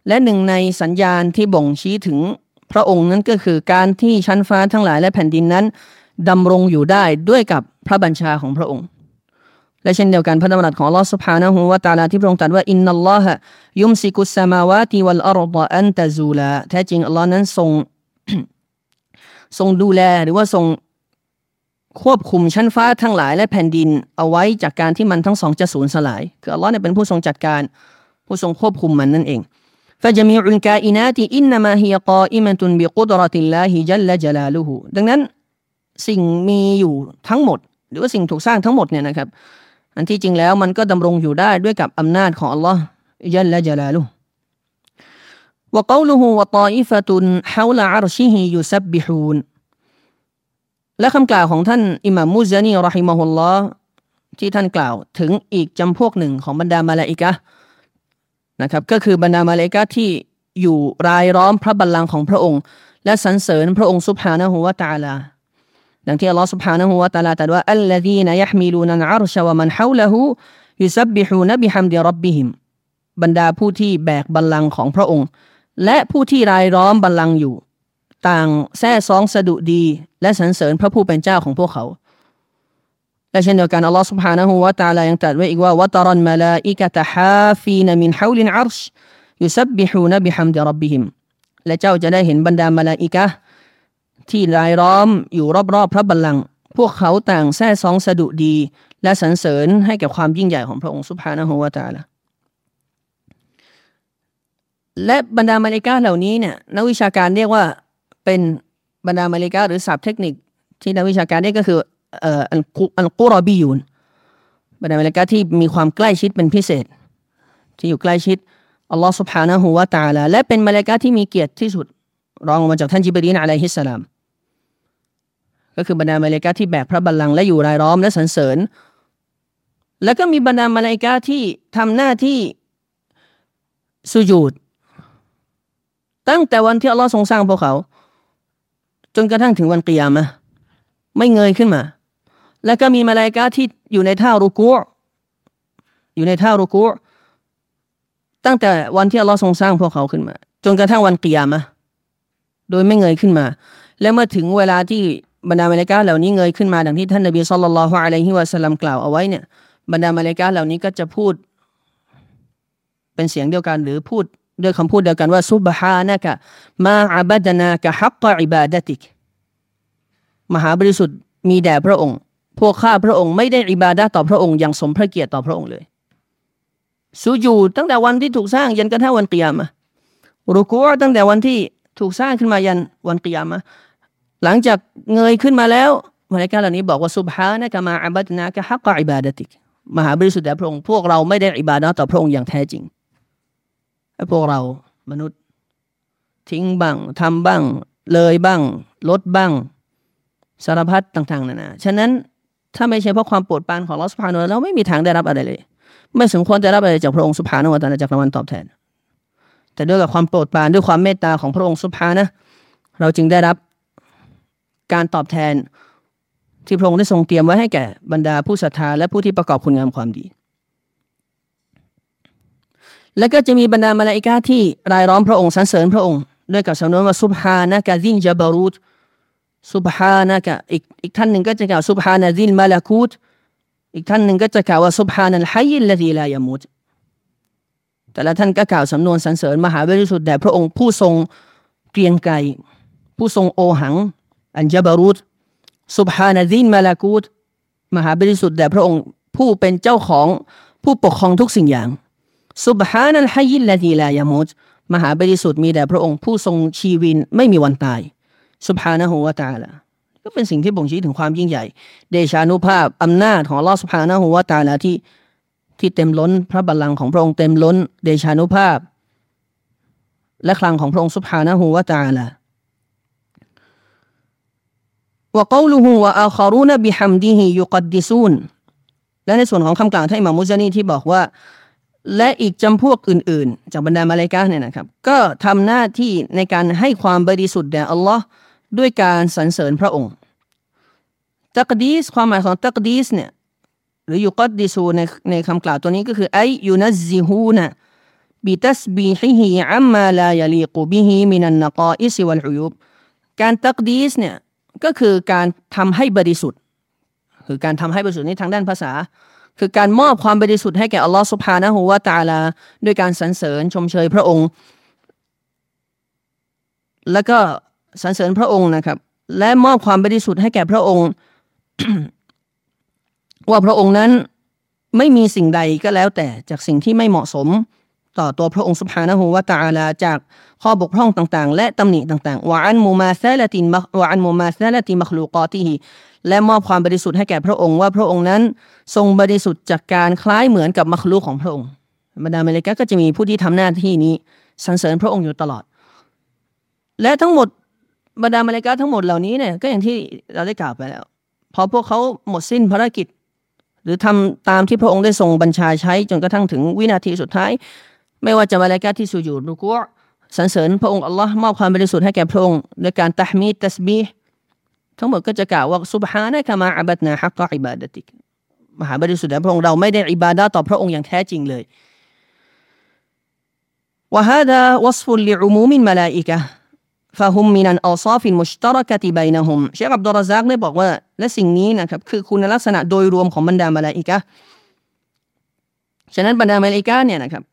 และหนึ่งในสัญญาณที่บ่งชี้ถึงพระองค์นั้นก็คือการที่ชั้นฟ้าทั้งหลายและแผ่นดินนั้นดำรงอยู่ได้ด้วยกับพระบัญชาของพระองค์ และเช่นเดียวกันพระดำรัสของ Allah سبحانه และ تعالى ที่พระองค์ตรัสว่าอินนัลลอฮะยุมซิกุสสมาวาติวัลอัรฎอันตะซูลาแท้จริงอัลลอฮ์นั้นทรงทรงดูแลหรือว่าทรงควบคุมชั้นฟ้าทั้งหลายและแผ่นดินเอาไว้จากการที่มันทั้งสองจะสูญสลายคืออัลลอฮ์เนี่ยเป็นผู้ทรงจัดการ ผู้ทรงควบคุมมันนั่นเอง فجميع الكائنات إنما هي قائمة بقدرة الله جل جلاله ดังนั้นสิ่งมีอยู่ทั้งหมด หรือว่าสิ่งถูกสร้างทั้งหมดเนี่ยนะครับ อันที่จริงแล้วมันก็ดำรงอยู่ได้ด้วยกับอำนาจของอัลลอฮ์ยัลละจลาลุ وقوله وطائفة حول عرشه يسبحون และคำกล่าวของท่านอิหม่ามมุซานีรอฮิมะฮุลลอที่ท่านกล่าวถึงอีกจำพวกหนึ่งของบรรดามาลาอิกะนะครับก็คือบรรดามาลาอิกะที่อยู่รายล้อมพระบัลลังก์ของพระองค์ และสรรเสริญพระองค์สุบฮานะฮูวะตาลา ดังที่อัลลอฮ์ سبحانه และ تعالى ตรัสว่าอัลลซีนยะฮมิลูนันอาร์ชวะมันฮาวละฮูยุซับบิฮูนบิฮัมดิรับบิฮิมบรรดาผู้ที่แบกบัลลังก์ของพระองค์ และผู้ที่รายล้อมบัลลังก์อยู่ต่างแท้ซองสะดุดี และสรรเสริญพระผู้เป็นเจ้าของพวกเขา และเช่นเดียวกันอัลลอฮ์ سبحانه และ تعالى ยังตรัสไว้อีกว่าวะตรันมาลาอิกะตะฮาฟีนมินฮาวลินอัรชยุซับบิฮูนบิฮัมดิรับบิฮิมและเจ้าจะได้เห็นบรรดามาลาอิกะ ที่รายล้อมอยู่รอบๆพระบัลลังก์พวกเขาต่างแท้ซองสะดุดี และสรรเสริญให้แก่ความยิ่งใหญ่ของพระองค์สุภานะฮวตาละและบรรดามาลิกาเหล่านี้เนี่ยนักวิชาการเรียกว่าเป็นบรรดามาลิกาหรือศัพท์เทคนิค ที่นักวิชาการเรียกก็คือเอ่ออัลกุรอบียูนบรรดามาลิกาที่มีความใกล้ชิดเป็นพิเศษ ที่อยู่ใกล้ชิดอัลลอฮฺสุบฮานะฮูวาตาลาและเป็นมาลิกาที่มีเกียรติที่สุด รองมาจากท่านจิบรีนอะลัยฮิสสลาม ก็คือบรรดามาเลกาที่แบกพระบัลลังก์และอยู่รายล้อมและสรรเสริญ แล้วก็มีบรรดามาเลกาที่ทำหน้าที่สุญูดตั้งแต่วันที่อัลลอฮ์ทรงสร้างพวกเขา จนกระทั่งถึงวันกิยามะไม่เงยขึ้นมา แล้วก็มีมาเลกาที่อยู่ในท่ารุกูอยู่ในท่ารุกูตั้งแต่วันที่อัลลอฮ์ทรงสร้างพวกเขาขึ้นมา จนกระทั่งวันกิยามะ โดยไม่เงยขึ้นมา และเมื่อถึงเวลาที่บรรดามาเลกาเหล่านี้เงยขึ้นมาดังที่ท่านนบีสุลต่านละฮ์อะลัยฮิวะสัลลัมกล่าวเอาไว้เนี่ยบรรดามาเลกาเหล่านี้ก็จะพูด เป็นเสียงเดียวกันหรือพูดด้วยคำพูดเดียวกันว่าซุบฮานะกะมาอับดนากะฮักกะอิบาดติกมหาบริสุทธิ์มีแด่พระองค์ พวกข้าพระองค์ไม่ได้อิบาดะต่อพระองค์อย่างสมพระเกียรติต่อพระองค์เลยสูญูตั้งแต่วันที่ถูกสร้างยันกระทั่งวันเกิยามะรุกูตั้งแต่วันที่ ถูกสร้างขึ้นมายันวันกิยามะหลังจากเงยขึ้นมาแล้วมาเลกาเหล่านี้บอกว่าสุบฮานะกะมาอับัดนากะฮักกะอิบาดติกมหาบริสุทธิ์แด่พระองค์พวกเราไม่ได้อิบาดะต่อพระองค์อย่างแท้จริงไอ้พวกเรามนุษย์ ทิ้งบ้างทำบ้าง เลยบ้าง ลดบ้าง สารพัดต่างๆนานาฉะนั้นถ้าไม่ใช่เพราะความโปรดปรานของลอสพานเราไม่มีทางได้รับอะไรเลย ไม่สมควรได้รับอะไรจากพระองค์สุภาโนวตาจากรางวัลตอบแทน แต่ด้วยกับความโปรดปรานด้วยความเมตตาของพระองค์สุภานะ เราจึงได้รับการตอบแทนที่พระองค์ได้ทรงเตรียมไว้ให้แก่บรรดาผู้ศรัทธาและผู้ที่ประกอบคุณงามความดี และก็จะมีบรรดามาลาอิกาที่รายล้อมพระองค์สรรเสริญพระองค์ด้วยกับสำนวนว่าซุบฮานะกะซินจาบารูตซุบฮานะกะอีกอีกท่านหนึ่งก็จะกล่าวซุบฮานะซินมาลาคูตอีกท่านหนึ่งก็จะกล่าวว่าซุบฮานัลฮัยละดีลายามุต แต่ละท่านก็กล่าวสำนวนสรรเสริญมหาบริสุทธิ์แด่พระองค์ผู้ทรงเกรียงไกรผู้ทรงโอหัง อันจบารุตสุบฮานาซินมาลากูตมหาบริสุทธิ์แด่พระองค์ผู้เป็นเจ้าของผู้ปกครองทุกสิ่งอย่างสุบฮานัลฮัยิลลาดีลายามุตมหาบริสุทธิ์มีแด่พระองค์ผู้ทรงชีวินไม่มีวันตายสุบฮานะฮูวตาละก็เป็นสิ่งที่บ่งชี้ถึงความยิ่งใหญ่ เดชานุภาพอำนาจของลอสุภานะฮูวตาละที่ ที่เต็มล้น พระบัลลังก์ของพระองค์เต็มล้น เดชานุภาพ และคลังของพระองค์สุภานะฮูวาตาละوقوله وآخرون بحمده يقدسونและในส่วนของคำกล่าวท่านอิมามุซานีที่บอกว่า และอีกจำพวกอื่น ๆ จากบรรดามาเลกาเนี่ยนะครับ ก็ทำหน้าที่ในการให้ความบริสุทธิ์แด่อัลลอฮ์ด้วยการสรรเสริญพระองค์ตักดีสความหมายของตักดีสเนี่ย รือยุกัดดิซูในในคำกล่าวตัวนี้ก็คือأي ينزهونه بتسبيحه عما لا يليق به من النقائص والعيوبการตักดีสเนี่ยก็คือการทำให้บริสุทธิ์ คือการทำให้บริสุทธิ์ในทางด้านภาษา คือการมอบความบริสุทธิ์ให้แก่อัลลอฮฺสุภานะฮูวาตาลา ด้วยการสรรเสริญชมเชยพระองค์ แล้วก็สรรเสริญพระองค์นะครับ และมอบความบริสุทธิ์ให้แก่พระองค์ ว่าพระองค์นั้นไม่มีสิ่งใดก็แล้วแต่จากสิ่งที่ไม่เหมาะสมต่อตัวพระองค์สุภานะฮูวาตาลาจากข้อบกพร่องต่างๆ และตำหนิต่างๆوعن مماثلة وعن مماثلة مخلوقاتهและมอบความบริสุทธิ์ให้แก่พระองค์ว่าพระองค์นั้นทรงบริสุทธิ์จากการคล้ายเหมือนกับمخلوق ของพระองค์บรรดาเมลิกาก็จะมีผู้ที่ทำหน้าที่นี้สรรเสริญพระองค์อยู่ตลอด และทั้งหมดบรรดาเมลิกาทั้งหมดเหล่านี้เนี่ยก็อย่างที่เราได้กล่าวไปแล้วพอพวกเขาหมดสิ้นภารกิจ หรือทำตามที่พระองค์ได้ทรงบัญชาใช้จนกระทั่งถึงวินาทีสุดท้าย ไม่ว่าจะมาลากาที่สุยูดรุกัวสรรเสริญพระองค์อัลลอฮ์มอบความบริสุทธิ์ให้แก่พระองค์ในการتحميد تسبيح ทั้งหมดก็จะกล่าวว่าسبحانك ما عبدناك حق عبادتكมหาบริสุทธิ์แด่พระองค์เราไม่ได้อิบาดาต่อพระองค์อย่างแท้จริงเลยوهذا وصف لعموم الملائكة هو من الأوصاف المشتركة بينهمเชคอับดุลรซักได้บอกว่า และสิ่งนี้นะครับ คือคุณลักษณะโดยรวมของบรรดามาลาอิกะฉะนั้นบรรดามาลาอิกะเนี่ยนะครับ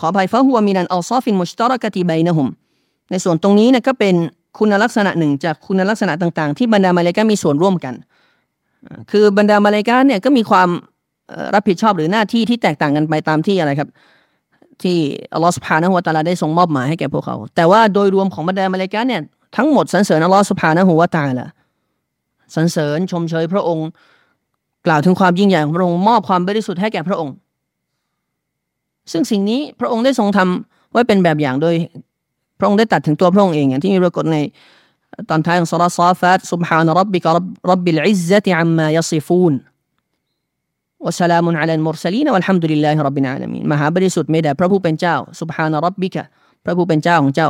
ขออภัยฟาฮัวมินันอัลซอฟินมุชตารกติบัยนะฮุมในส่วนตรงนี้นี่ยก็เป็นคุณลักษณะหนึ่งจากคุณลักษณะต่างๆ ที่บรรดามาลาอิกะมีส่วนร่วมกัน คือบรรดามาลาอิกะเนี่ยก็มีความรับผิดชอบหรือหน้าที่ที่แตกต่างกันไปตามที่อะไรครับ ที่อัลลอฮฺสุภาณหัวตาลาได้ทรงมอบหมายให้แก่พวกเขา แต่ว่าโดยรวมของบรรดามาเลกาเนี่ยทั้งหมดสรรเสริญอัลลอฮฺสุภาณหัวตาละสรรเสริญชมเชยพระองค์ กล่าวถึงความยิ่งใหญ่ของพระองค์มอบความบริสุทธิ์ให้แก่พระองค์ ซึ่งสิ่งนี้พระองค์ได้ทรงทำไว้เป็นแบบอย่างโดย พระองค์ได้ตัดถึงตัวพระองค์เองอย่างที่มีปรากฏในตอนท้ายของสุรษซาฟัตซุบฮานะรับบิกรับบิลอิซซะติอัมมายัซิฟูน วะสลามุนอัลมุรสลีนวัลฮัมดุลิลลาฮิรับบินอาลามีนมหาบริสุทธิ์ไม่ได้พระผู้เป็นเจ้าสุบฮานะรับบิกะพระผู้เป็นเจ้าของเจ้า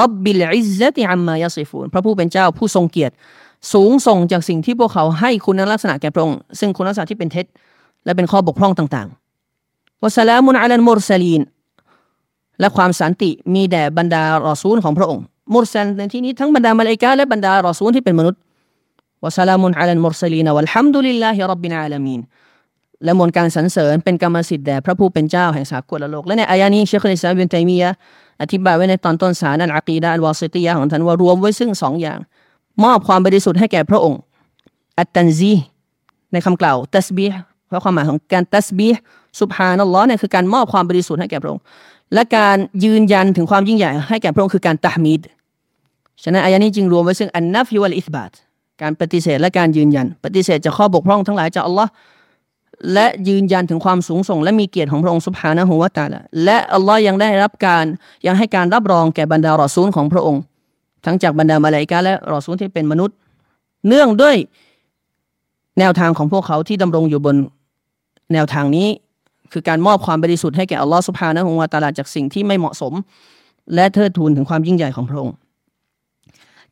رب العزة عما يصفونพระผู้เป็นเจ้าผู้ทรงเกียรติ สูงส่งจากสิ่งที่พวกเขาให้คุณลักษณะแก่พระองค์ซึ่งคุณลักษณะที่เป็นเท็จ และเป็นข้อบกพร่องต่างๆوسلام على المرسلينและความสันติมีแด่บรรดารอซูลของพระองค์ مرسل ในที่นี้ทั้งบรรดามาเลกาและบรรดารอซูลที่เป็นมนุษย์وسلام على المرسلين والحمد لله رب العالمين และมวลการสรรเสริญเป็นกรรมสิทธิ์แด่พระผู้เป็นเจ้าแห่งสากลโลก และในอายานี้เชคอิสลามบินตัยมียะอธิบายไว้ในตอนต้นสารนันอักีดะอัลวาซิตียะของท่านว่ารวมไว้ซึ่งสองอย่าง มอบความบริสุทธิ์ให้แก่พระองค์ อัตตันซีในคำกล่าวตัสบีเพราะความหมายของการตัสบีสุบฮานัลลอฮ์เนี่ยคือการมอบความบริสุทธิ์ให้แก่พระองค์ และการยืนยันถึงความยิ่งใหญ่ให้แก่พระองค์คือการตะมีดฉะนั้นอายานี้จึงรวมไว้ซึ่งอันนัฟยูวัลอิสบาตการปฏิเสธและการยืนยัน ปฏิเสธจากข้อบกพร่องทั้งหลายจากอัลลอฮ์ และยืนยันถึงความสูงส่ง และมีเกียรติของพระองค์สุภานะหัวตาละและอัลลอฮ์ยังได้รับการยังให้การรับรองแก่บรรดารอซูลของพระองค์ ทั้งจากบรรดามาลายกาและรอซูลที่เป็นมนุษย์ เนื่องด้วยแนวทางของพวกเขาที่ดำรงอยู่บนแนวทางนี้ คือการมอบความบริสุทธิ์ให้แก่อัลลอฮ์สุภานะหัวตาละจากสิ่งที่ไม่เหมาะสม และเทิดทูนถึงความยิ่งใหญ่ของพระองค์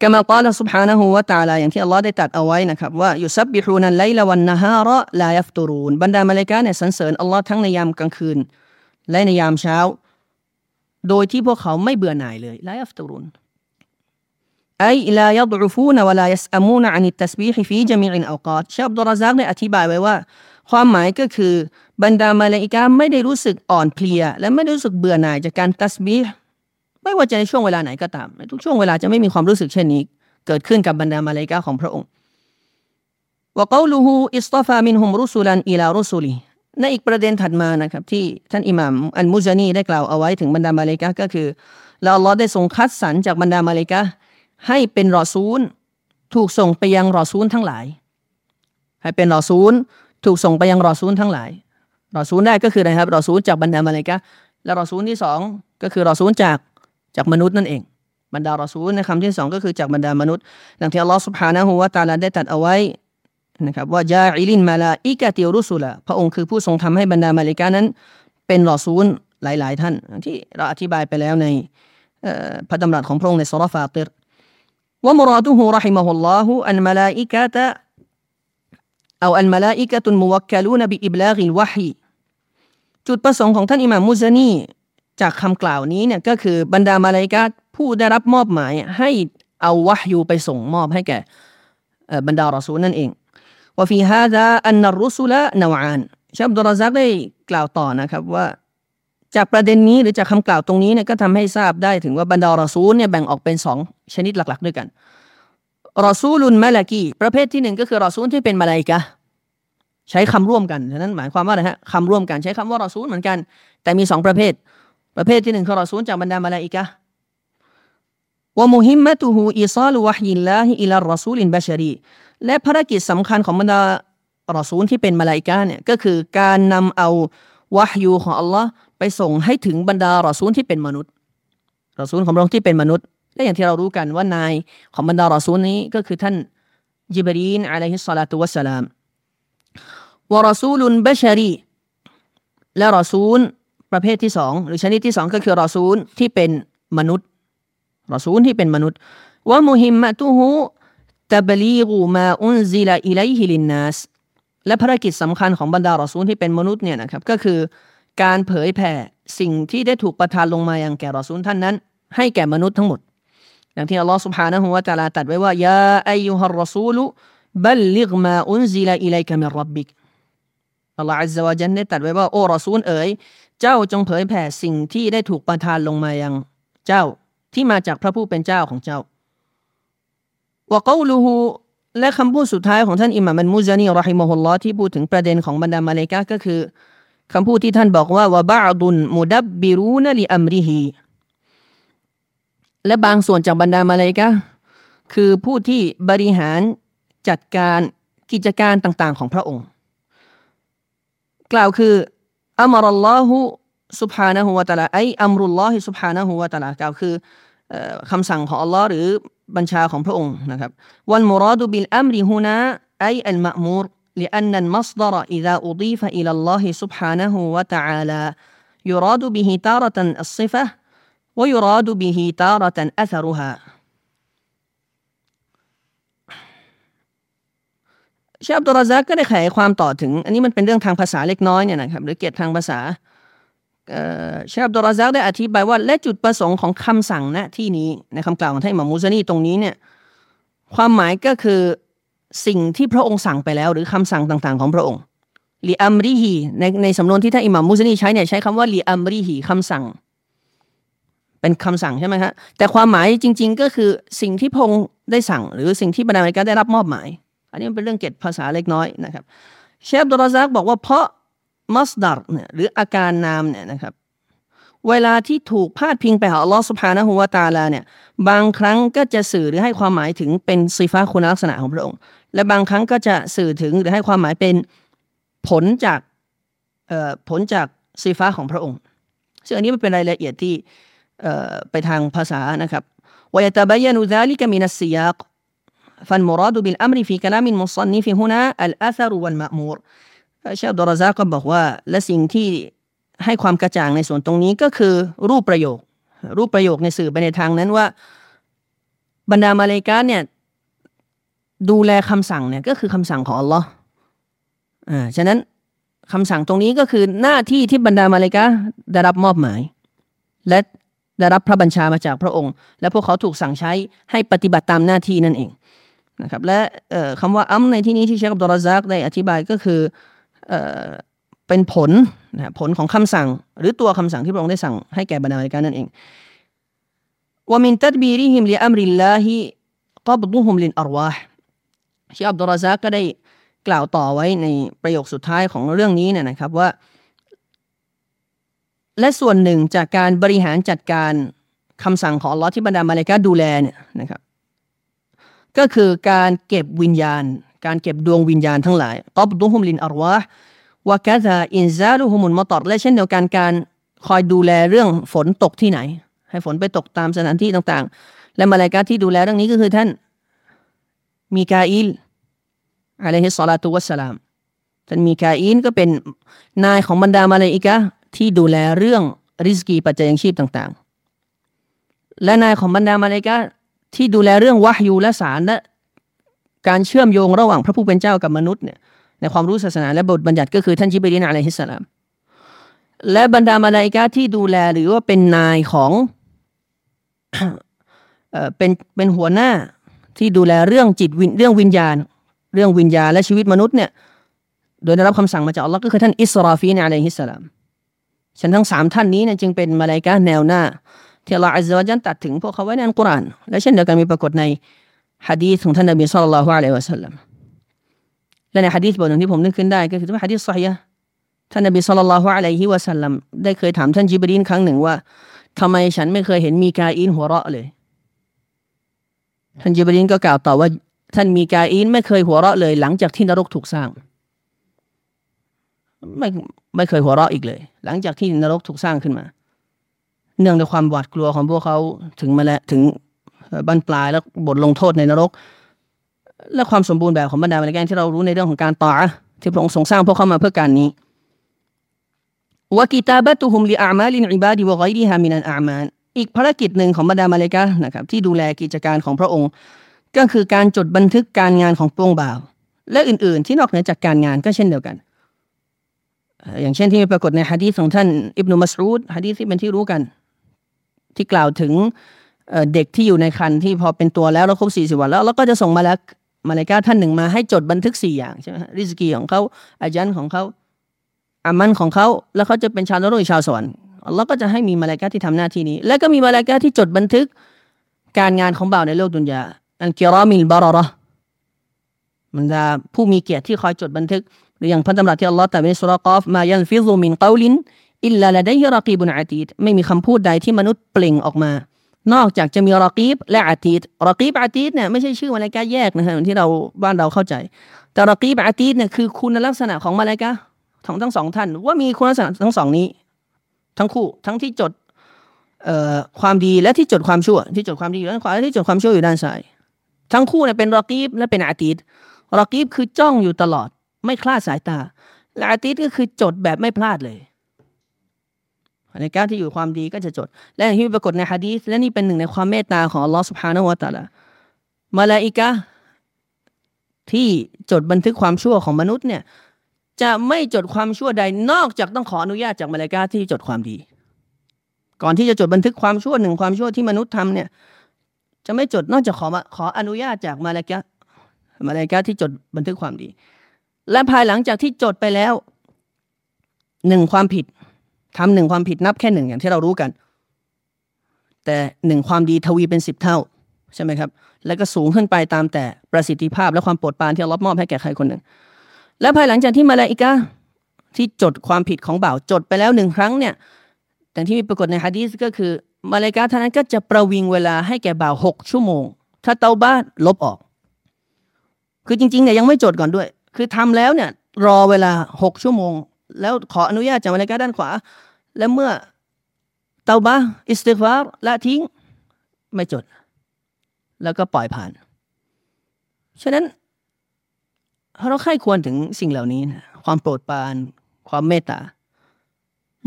กามากล่าวสุบฮานะฮูวะตาลาอย่างที่อัลลอฮ์ได้ตัดเอาไว้นะครับว่ายุซับบิฮูนันไลลวันนะฮาระลายัฟตูรูนบรรดามาเลกาเนี่ยสรรเสริญอัลลอฮ์ทั้งในยามกลางคืน และในยามเช้า โดยที่พวกเขาไม่เบื่อหน่ายเลยลายัฟตูรูนไอลายัดรุฟูนวลายัสอามูนอันิตัสบีฮิฟีจามีอินอัลกาดชาบดุรซักได้อธิบายไว้ว่า ความหมายก็คือบรรดามาเลกาไม่ได้รู้สึกอ่อนเพลีย และไม่ได้รู้สึกเบื่อหน่ายจากการ تسبيح ไม่ว่าจะในช่วงเวลาไหนก็ตามในทุกช่วงเวลาจะไม่มีความรู้สึกเช่นนี้ เกิดขึ้นกับบรรดามาเลกาของพระองค์وقوله اصطفى منهم رسلا إلى رسلهในอีกประเด็นถัดมานะครับ ที่ท่านอิหม่ามอันมุจานีได้กล่าวเอาไว้ถึงบรรดามาเลกาก็คือเราอัลลอฮ์ได้ทรงคัดสรรจากบรรดามาเลกาให้เป็นรอซูล ถูกส่งไปยังรอซูลทั้งหลาย ให้เป็นรอซูล ถูกส่งไปยังรอซูลทั้งหลายรอซูลแรกก็คืออะไรครับรอซูลจากบรรดามาเลกาและรอซูลที่สองก็คือรอซูลจาก จากมนุษย์นั่นเอง บรรดารอซูลในคำที่สองก็คือจากบรรดามนุษย์ดังที่อัลลอฮฺสุบฮานะฮูวาตาลาได้ตัดเอาไว้นะครับว่าจาอิลินมาลาอิกะติรุสุละพระองค์คือผู้ทรงทำให้บรรดามาลิกานั้น เป็นรอซูลหลาย ๆ ท่าน ที่เราอธิบายไปแล้วในพระดำรัสของพระองค์ในสุรฟาติรว่ามุราดุฮูรหิมะฮุลลอฮุอันมาลาอิกะตะ أو الملائكة الموكلون بإبلاغ الوحي จุดประสงค์ของท่านอิหม่ามมุซานี จากคำกล่าวนี้เนี่ยก็คือบรรดามาลายกาผู้ได้รับมอบหมายให้เอาวะฮยูไปส่งมอบให้แก่บรรดารอซูลนั่นเองว่าฟีฮาดาอันนรุสุละนาวานชาบดุรซักได้กล่าวต่อนะครับว่า จากประเด็นนี้หรือจากคำกล่าวตรงนี้เนี่ยก็ทำให้ทราบได้ถึงว่าบรรดารอซูลเนี่ยแบ่งออกเป็นสองชนิดหลัก ๆ ด้วยกันรอซูลุนมาลากีประเภทที่หนึ่งก็คือรอซูลที่เป็นมาลายกาใช้คำร่วมกันฉะนั้นหมายความว่าอะไรฮะคำร่วมกันใช้คำว่ารอซูลเหมือนกัน แต่มีสองประเภท ประเภทที่หนึ่งคือรอซูลจากบรรดามาลาอิกะومهمته إيصال وحي الله إلى رسول بشريและภารกิจสำคัญของบรรดารอซูลที่เป็นมาลาอิกะเนี่ยก็คือการนำเอาوحي ของอัลลอฮ์ไปส่งให้ถึงบรรดารอซูลที่เป็นมนุษย์รอซูลของพระองค์ที่เป็นมนุษย์ และอย่างที่เรารู้กันว่านายของบรรดารอซูลนี้ก็คือท่านจิบรีนعليه الصلاة والسلام ورسول بشريและรอซูล ประเภทที่สองหรือชนิดที่สองก็คือรอซูลที่เป็นมนุษย์รอซูลที่เป็นมนุษย์ومهمته تبليغ ما أنزل إليه للناسและภารกิจสำคัญของบรรดารอซูลที่เป็นมนุษย์เนี่ยนะครับก็คือการเผยแผ่สิ่งที่ได้ถูกประทานลงมาอย่างแก่รอซูลท่านนั้น ให้แก่มนุษย์ทั้งหมด อย่างที่อัลลอฮฺสุบฮานะฮูวะตาลาตัดไว้ว่ายาอายุฮารอซูลุบัลลิกมาอุนซิลาอิไลกะมิรับบิกอัลลอฮฺอัลลอฮฺจันได้ตัดไว้ว่าโอ้รอซูลเอ๋ย เจ้าจงเผยแผ่สิ่งที่ได้ถูกประทานลงมายังเจ้าที่มาจากพระผู้เป็นเจ้าของเจ้าวะกาลูฮูและคำพูดสุดท้ายของท่านอิหม่ามันมุซานีรอฮิมฮุลลอที่พูดถึงประเด็นของบรรดามาเลกะก็คือคำพูดที่ท่านบอกว่าวะบะดุนมุดับบิรูนลิอัมริฮีและบางส่วนจากบรรดามาเลกะคือผู้ที่บริหารจัดการกิจการต่างๆ ของพระองค์ กล่าวคือ อัมรัลลอฮุ سبحانه และ تعالى ไออัมรุลลอฮิ سبحانه และ تعالى กล่าวคือคำสั่งของอัลลอฮ์หรือบัญชาของพระองค์นะครับวันมุราดูบิลอัมริฮุนาไออัลมะมูร لأن المصدر إذا أضيف إلى الله سبحانه وتعالى يراد به تارة الصفة ويراد به تارة أثرها ชาบตุรซักก็ได้ขยายความต่อถึง อันนี้มันเป็นเรื่องทางภาษาเล็กน้อยเนี่ยนะครับหรือเกียรติทางภาษาเชาบตุรซักได้อธิบายว่าและจุดประสงค์ของคำสั่งณที่นี้ในคำกล่าวของท่านมามูซานีตรงนี้เนี่ยความหมายก็คือสิ่งที่พระองค์สั่งไปแล้ว หรือคำสั่งต่างๆ ของพระองค์ลีอัมริฮีในในสำนวนที่ท่านอิหม่ามมุซานีใช้เนี่ยใช้คำว่าลีอัมริฮีคำสั่ง เป็นคำสั่งใช่ไหมครับแต่ความหมายจริง ๆ ก็คือสิ่งที่พระองค์ได้สั่ง หรือสิ่งที่บรรดาอเมริกาได้รับมอบหมาย อันนี้เป็นเรื่องเก็ดภาษาเล็กน้อยนะครับเชฟดรซักบอกว่าเพราะมัสดารเนี่ยหรืออาการนามเนี่ยนะครับเวลาที่ถูกพาดพิงไปหาลอสุภานะฮัวตาลาเนี่ยบางครั้งก็จะสื่อหรือให้ความหมายถึงเป็นสีฟ้าคุณลักษณะของพระองค์ และบางครั้งก็จะสื่อถึงหรือให้ความหมายเป็นผลจากผลจากสีฟ้าของพระองค์ ซึ่งอันนี้มันเป็นรายละเอียดที่ไปทางภาษานะครับวยตาบยานุซาลิกามินัสยาก فالمراد بالأمر في كلام المصنف هنا الأثر والمأمور เชฟดรซาก็บอกว่าและสิ่งที่ให้ความกระจ่างในส่วนตรงนี้ก็คือรูปประโยค รูปประโยคในสื่อไปในทางนั้นว่า บรรดามาเลกาเนี่ยดูแลคำสั่งเนี่ยก็คือคำสั่งของอัลลอฮ์อ่าฉะนั้นคำสั่งตรงนี้ก็คือหน้าที่ที่บรรดามาเลกาได้รับมอบหมาย และได้รับพระบัญชามาจากพระองค์ และพวกเขาถูกสั่งใช้ให้ปฏิบัติตามหน้าที่นั่นเอง นะครับและคำว่าอัมในที่นี้ที่เชคอับดุลซักได้อธิบายก็คือเป็นผลนะผลของคำสั่ง หรือตัวคำสั่งที่พระองค์ได้สั่งให้แก่บรรดาการนั่นเองว่ามินตัดบีริฮิมลิอัมริลลาฮิกับดุฮุมลินอารวาเชคอับดุลซักก็ได้กล่าวต่อไว้ในประโยคสุดท้ายของเรื่องนี้เนี่ยนะครับว่า และส่วนหนึ่งจากการบริหารจัดการคำสั่งของลอที่บรรดามาเลกาดูแลเนี่ยนะครับ ก็คือการเก็บวิญญาณ การเก็บดวงวิญญาณทั้งหลายตอบดุฮุมลินอารวะวะกะซาอินซาลุฮุมุนมอตอดและเช่นเดียวกันการคอยดูแลเรื่องฝนตกที่ไหน ให้ฝนไปตกตามสถานที่ต่างๆ และมาลายกาที่ดูแลเรื่องนี้ก็คือท่านมีกาอิลอะลัยฮิสซาลาตุวัสสลามท่านมีกาอินก็เป็นนายของบรรดามาลายกาที่ดูแลเรื่องริสกีปัจจัยยังชีพต่างๆ และนายของบรรดามาลายกา ที่ดูแลเรื่องวะฮยูและสารและการเชื่อมโยงระหว่างพระผู้เป็นเจ้ากับมนุษย์เนี่ยในความรู้ศาสนาและบทบัญญัติก็คือท่านจิบรีนอะลัยฮิสสลาม และบรรดามาลายกาที่ดูแลหรือว่าเป็นนายของเป็นเป็นหัวหน้าที่ดูแลเรื่องจิตวินเรื่องวิญญาณ เรื่องวิญญาณและชีวิตมนุษย์เนี่ยโดยได้รับคำสั่งมาจากอัลลอฮ์ก็คือท่านอิสราฟีนอะลัยฮิสสลามฉันทั้งสามท่านนี้เนี่ยจึงเป็นมาลายกาแนวหน้า ที่อัลลอฮฺอัลลอฮฺจันตัดถึงพวกเขาไว้ในอัลกุรอานและเช่นเดียวกันมีปรากฏในฮะดีษของท่านนบีสุลต่านละฮ์อะลัยวะสัลลัมและในฮะดีษบทหนึ่งที่ผมนึกขึ้นได้ก็คือที่ฮะดีษสฮีท่านนบีสุลต่านละฮ์อะลัยฮิวะสัลลัมได้เคยถามท่านจิบรีนครั้งหนึ่งว่าทำไมฉันไม่เคยเห็นมีกาอินหัวเราะเลย ท่านจิบรีนก็กล่าวต่อว่า ท่านมีกาอินไม่เคยหัวเราะเลย หลังจากที่นรกถูกสร้างไม่ไม่เคยหัวเราะอีกเลย หลังจากที่นรกถูกสร้างขึ้นมา เนื่องด้วยความหวาดกลัวของพวกเขาถึงมาแล้วถึงบั้นปลายแล้วบทลงโทษในนรก และความสมบูรณ์แบบของบรรดาบรรดาที่เรารู้ในเรื่องของการต่อที่พระองค์ทรงสร้างพวกเขามาเพื่อการนี้วกิตาบะตุฮุมลิอามาลินอิบาดีวะไกรีฮามินันอามานอีกภารกิจหนึ่งของบรรดามาเลกานะครับที่ดูแลกิจการของพระองค์ ก็คือการจดบันทึกการงานของปวงบ่าว และอื่นๆ ที่นอกเหนือจากการงานก็เช่นเดียวกัน อย่างเช่นที่ปรากฏในฮะดีษของท่านอิบนุมัสรูดฮะดีษที่เป็นที่รู้กัน ที่กล่าวถึงเด็กที่อยู่ในคันที่พอเป็นตัวแล้วแล้วครบสี่สิบวันแล้วเราก็จะส่งมาแล้วมาเลกาท่านหนึ่งมาให้จดบันทึกสี่อย่างใช่ไหมริสกีของเขาอาจันของเขาอามันของเขาแล้วเขาจะเป็นชาวนรกชาวสวรรค์เราก็จะให้มีมาเลกาที่ทำหน้าที่นี้ แล้วก็มีมาเลกาที่จดบันทึกการงานของบ่าวในโลกดุนยาอันกิรามิลบารอรมันจะผู้มีเกียรติที่คอยจดบันทึกหรืออย่างพันธบัตรที่อัลลอฮ์แต่ในสุรกอฟมายันฟิซุมินกาลิน อิลลาละได้ฮิรกีบุนอาตีดไม่มีคำพูดใดที่มนุษย์เปล่งออกมา นอกจากจะมีรอกีบและอาตีดรอกีบอาตีดเนี่ยไม่ใช่ชื่อมาลากาแยกนะครับที่เราบ้านเราเข้าใจ แต่รอกีบอาตีดเนี่ยคือคุณลักษณะของมาลากาของทั้งสองท่าน ว่ามีคุณลักษณะทั้งสองนี้ ทั้งคู่ทั้งที่จดเอ่อความดีและที่จดความชั่ว ที่จดความดีอยู่ด้านขวาและที่จดความชั่วอยู่ด้านซ้ายทั้งคู่เนี่ยเป็นรอกีบและเป็นอาตีดรอกีบคือจ้องอยู่ตลอด ไม่คลาดสายตาและอาตีดก็คือจดแบบไม่พลาดเลย ในแก้วที่อยู่ความดีก็จะจด และอย่างที่ปรากฏในฮะดีษและนี่เป็นหนึ่งในความเมตตาของอัลลอฮฺสุบฮานาวะตะละมาลาอิกะที่จดบันทึกความชั่วของมนุษย์เนี่ยจะไม่จดความชั่วใดนอกจากต้องขออนุญาตจากมาลาอิกะที่จดความดี ก่อนที่จะจดบันทึกความชั่วหนึ่งความชั่วที่มนุษย์ทำเนี่ยจะไม่จดนอกจากขอขออนุญาตจากมาลาอิกะมาลาอิกะที่จดบันทึกความดี และภายหลังจากที่จดไปแล้วหนึ่งความผิด ทำหนึ่งความผิดนับแค่หนึ่งอย่างที่เรารู้กัน แต่หนึ่งความดีทวีเป็นสิบเท่าใช่ไหมครับ แล้วก็สูงขึ้นไปตามแต่ประสิทธิภาพและความโปรดปรานที่เรามอบให้แก่ใครคนหนึ่ง และภายหลังจากที่มาลาอิกาที่จดความผิดของบ่าวจดไปแล้วหนึ่งครั้งเนี่ยแต่ที่มีปรากฏในฮะดีษก็คือ มาลาอิกาท่านนั้นก็จะประวิงเวลาให้แก่บ่าวหกชั่วโมง ถ้าเตาบ้านลบออก คือจริงๆเนี่ยยังไม่จดก่อนด้วย คือทำแล้วเนี่ยรอเวลาหกชั่วโมง แล้วขออนุญาตจากมาลาอิกาด้านขวา และเมื่อเตาบะอิสติฟารละทิ้งไม่จด แล้วก็ปล่อยผ่าน ฉะนั้นเราใครควรถึงสิ่งเหล่านี้นะความโปรดปรานความเมตตา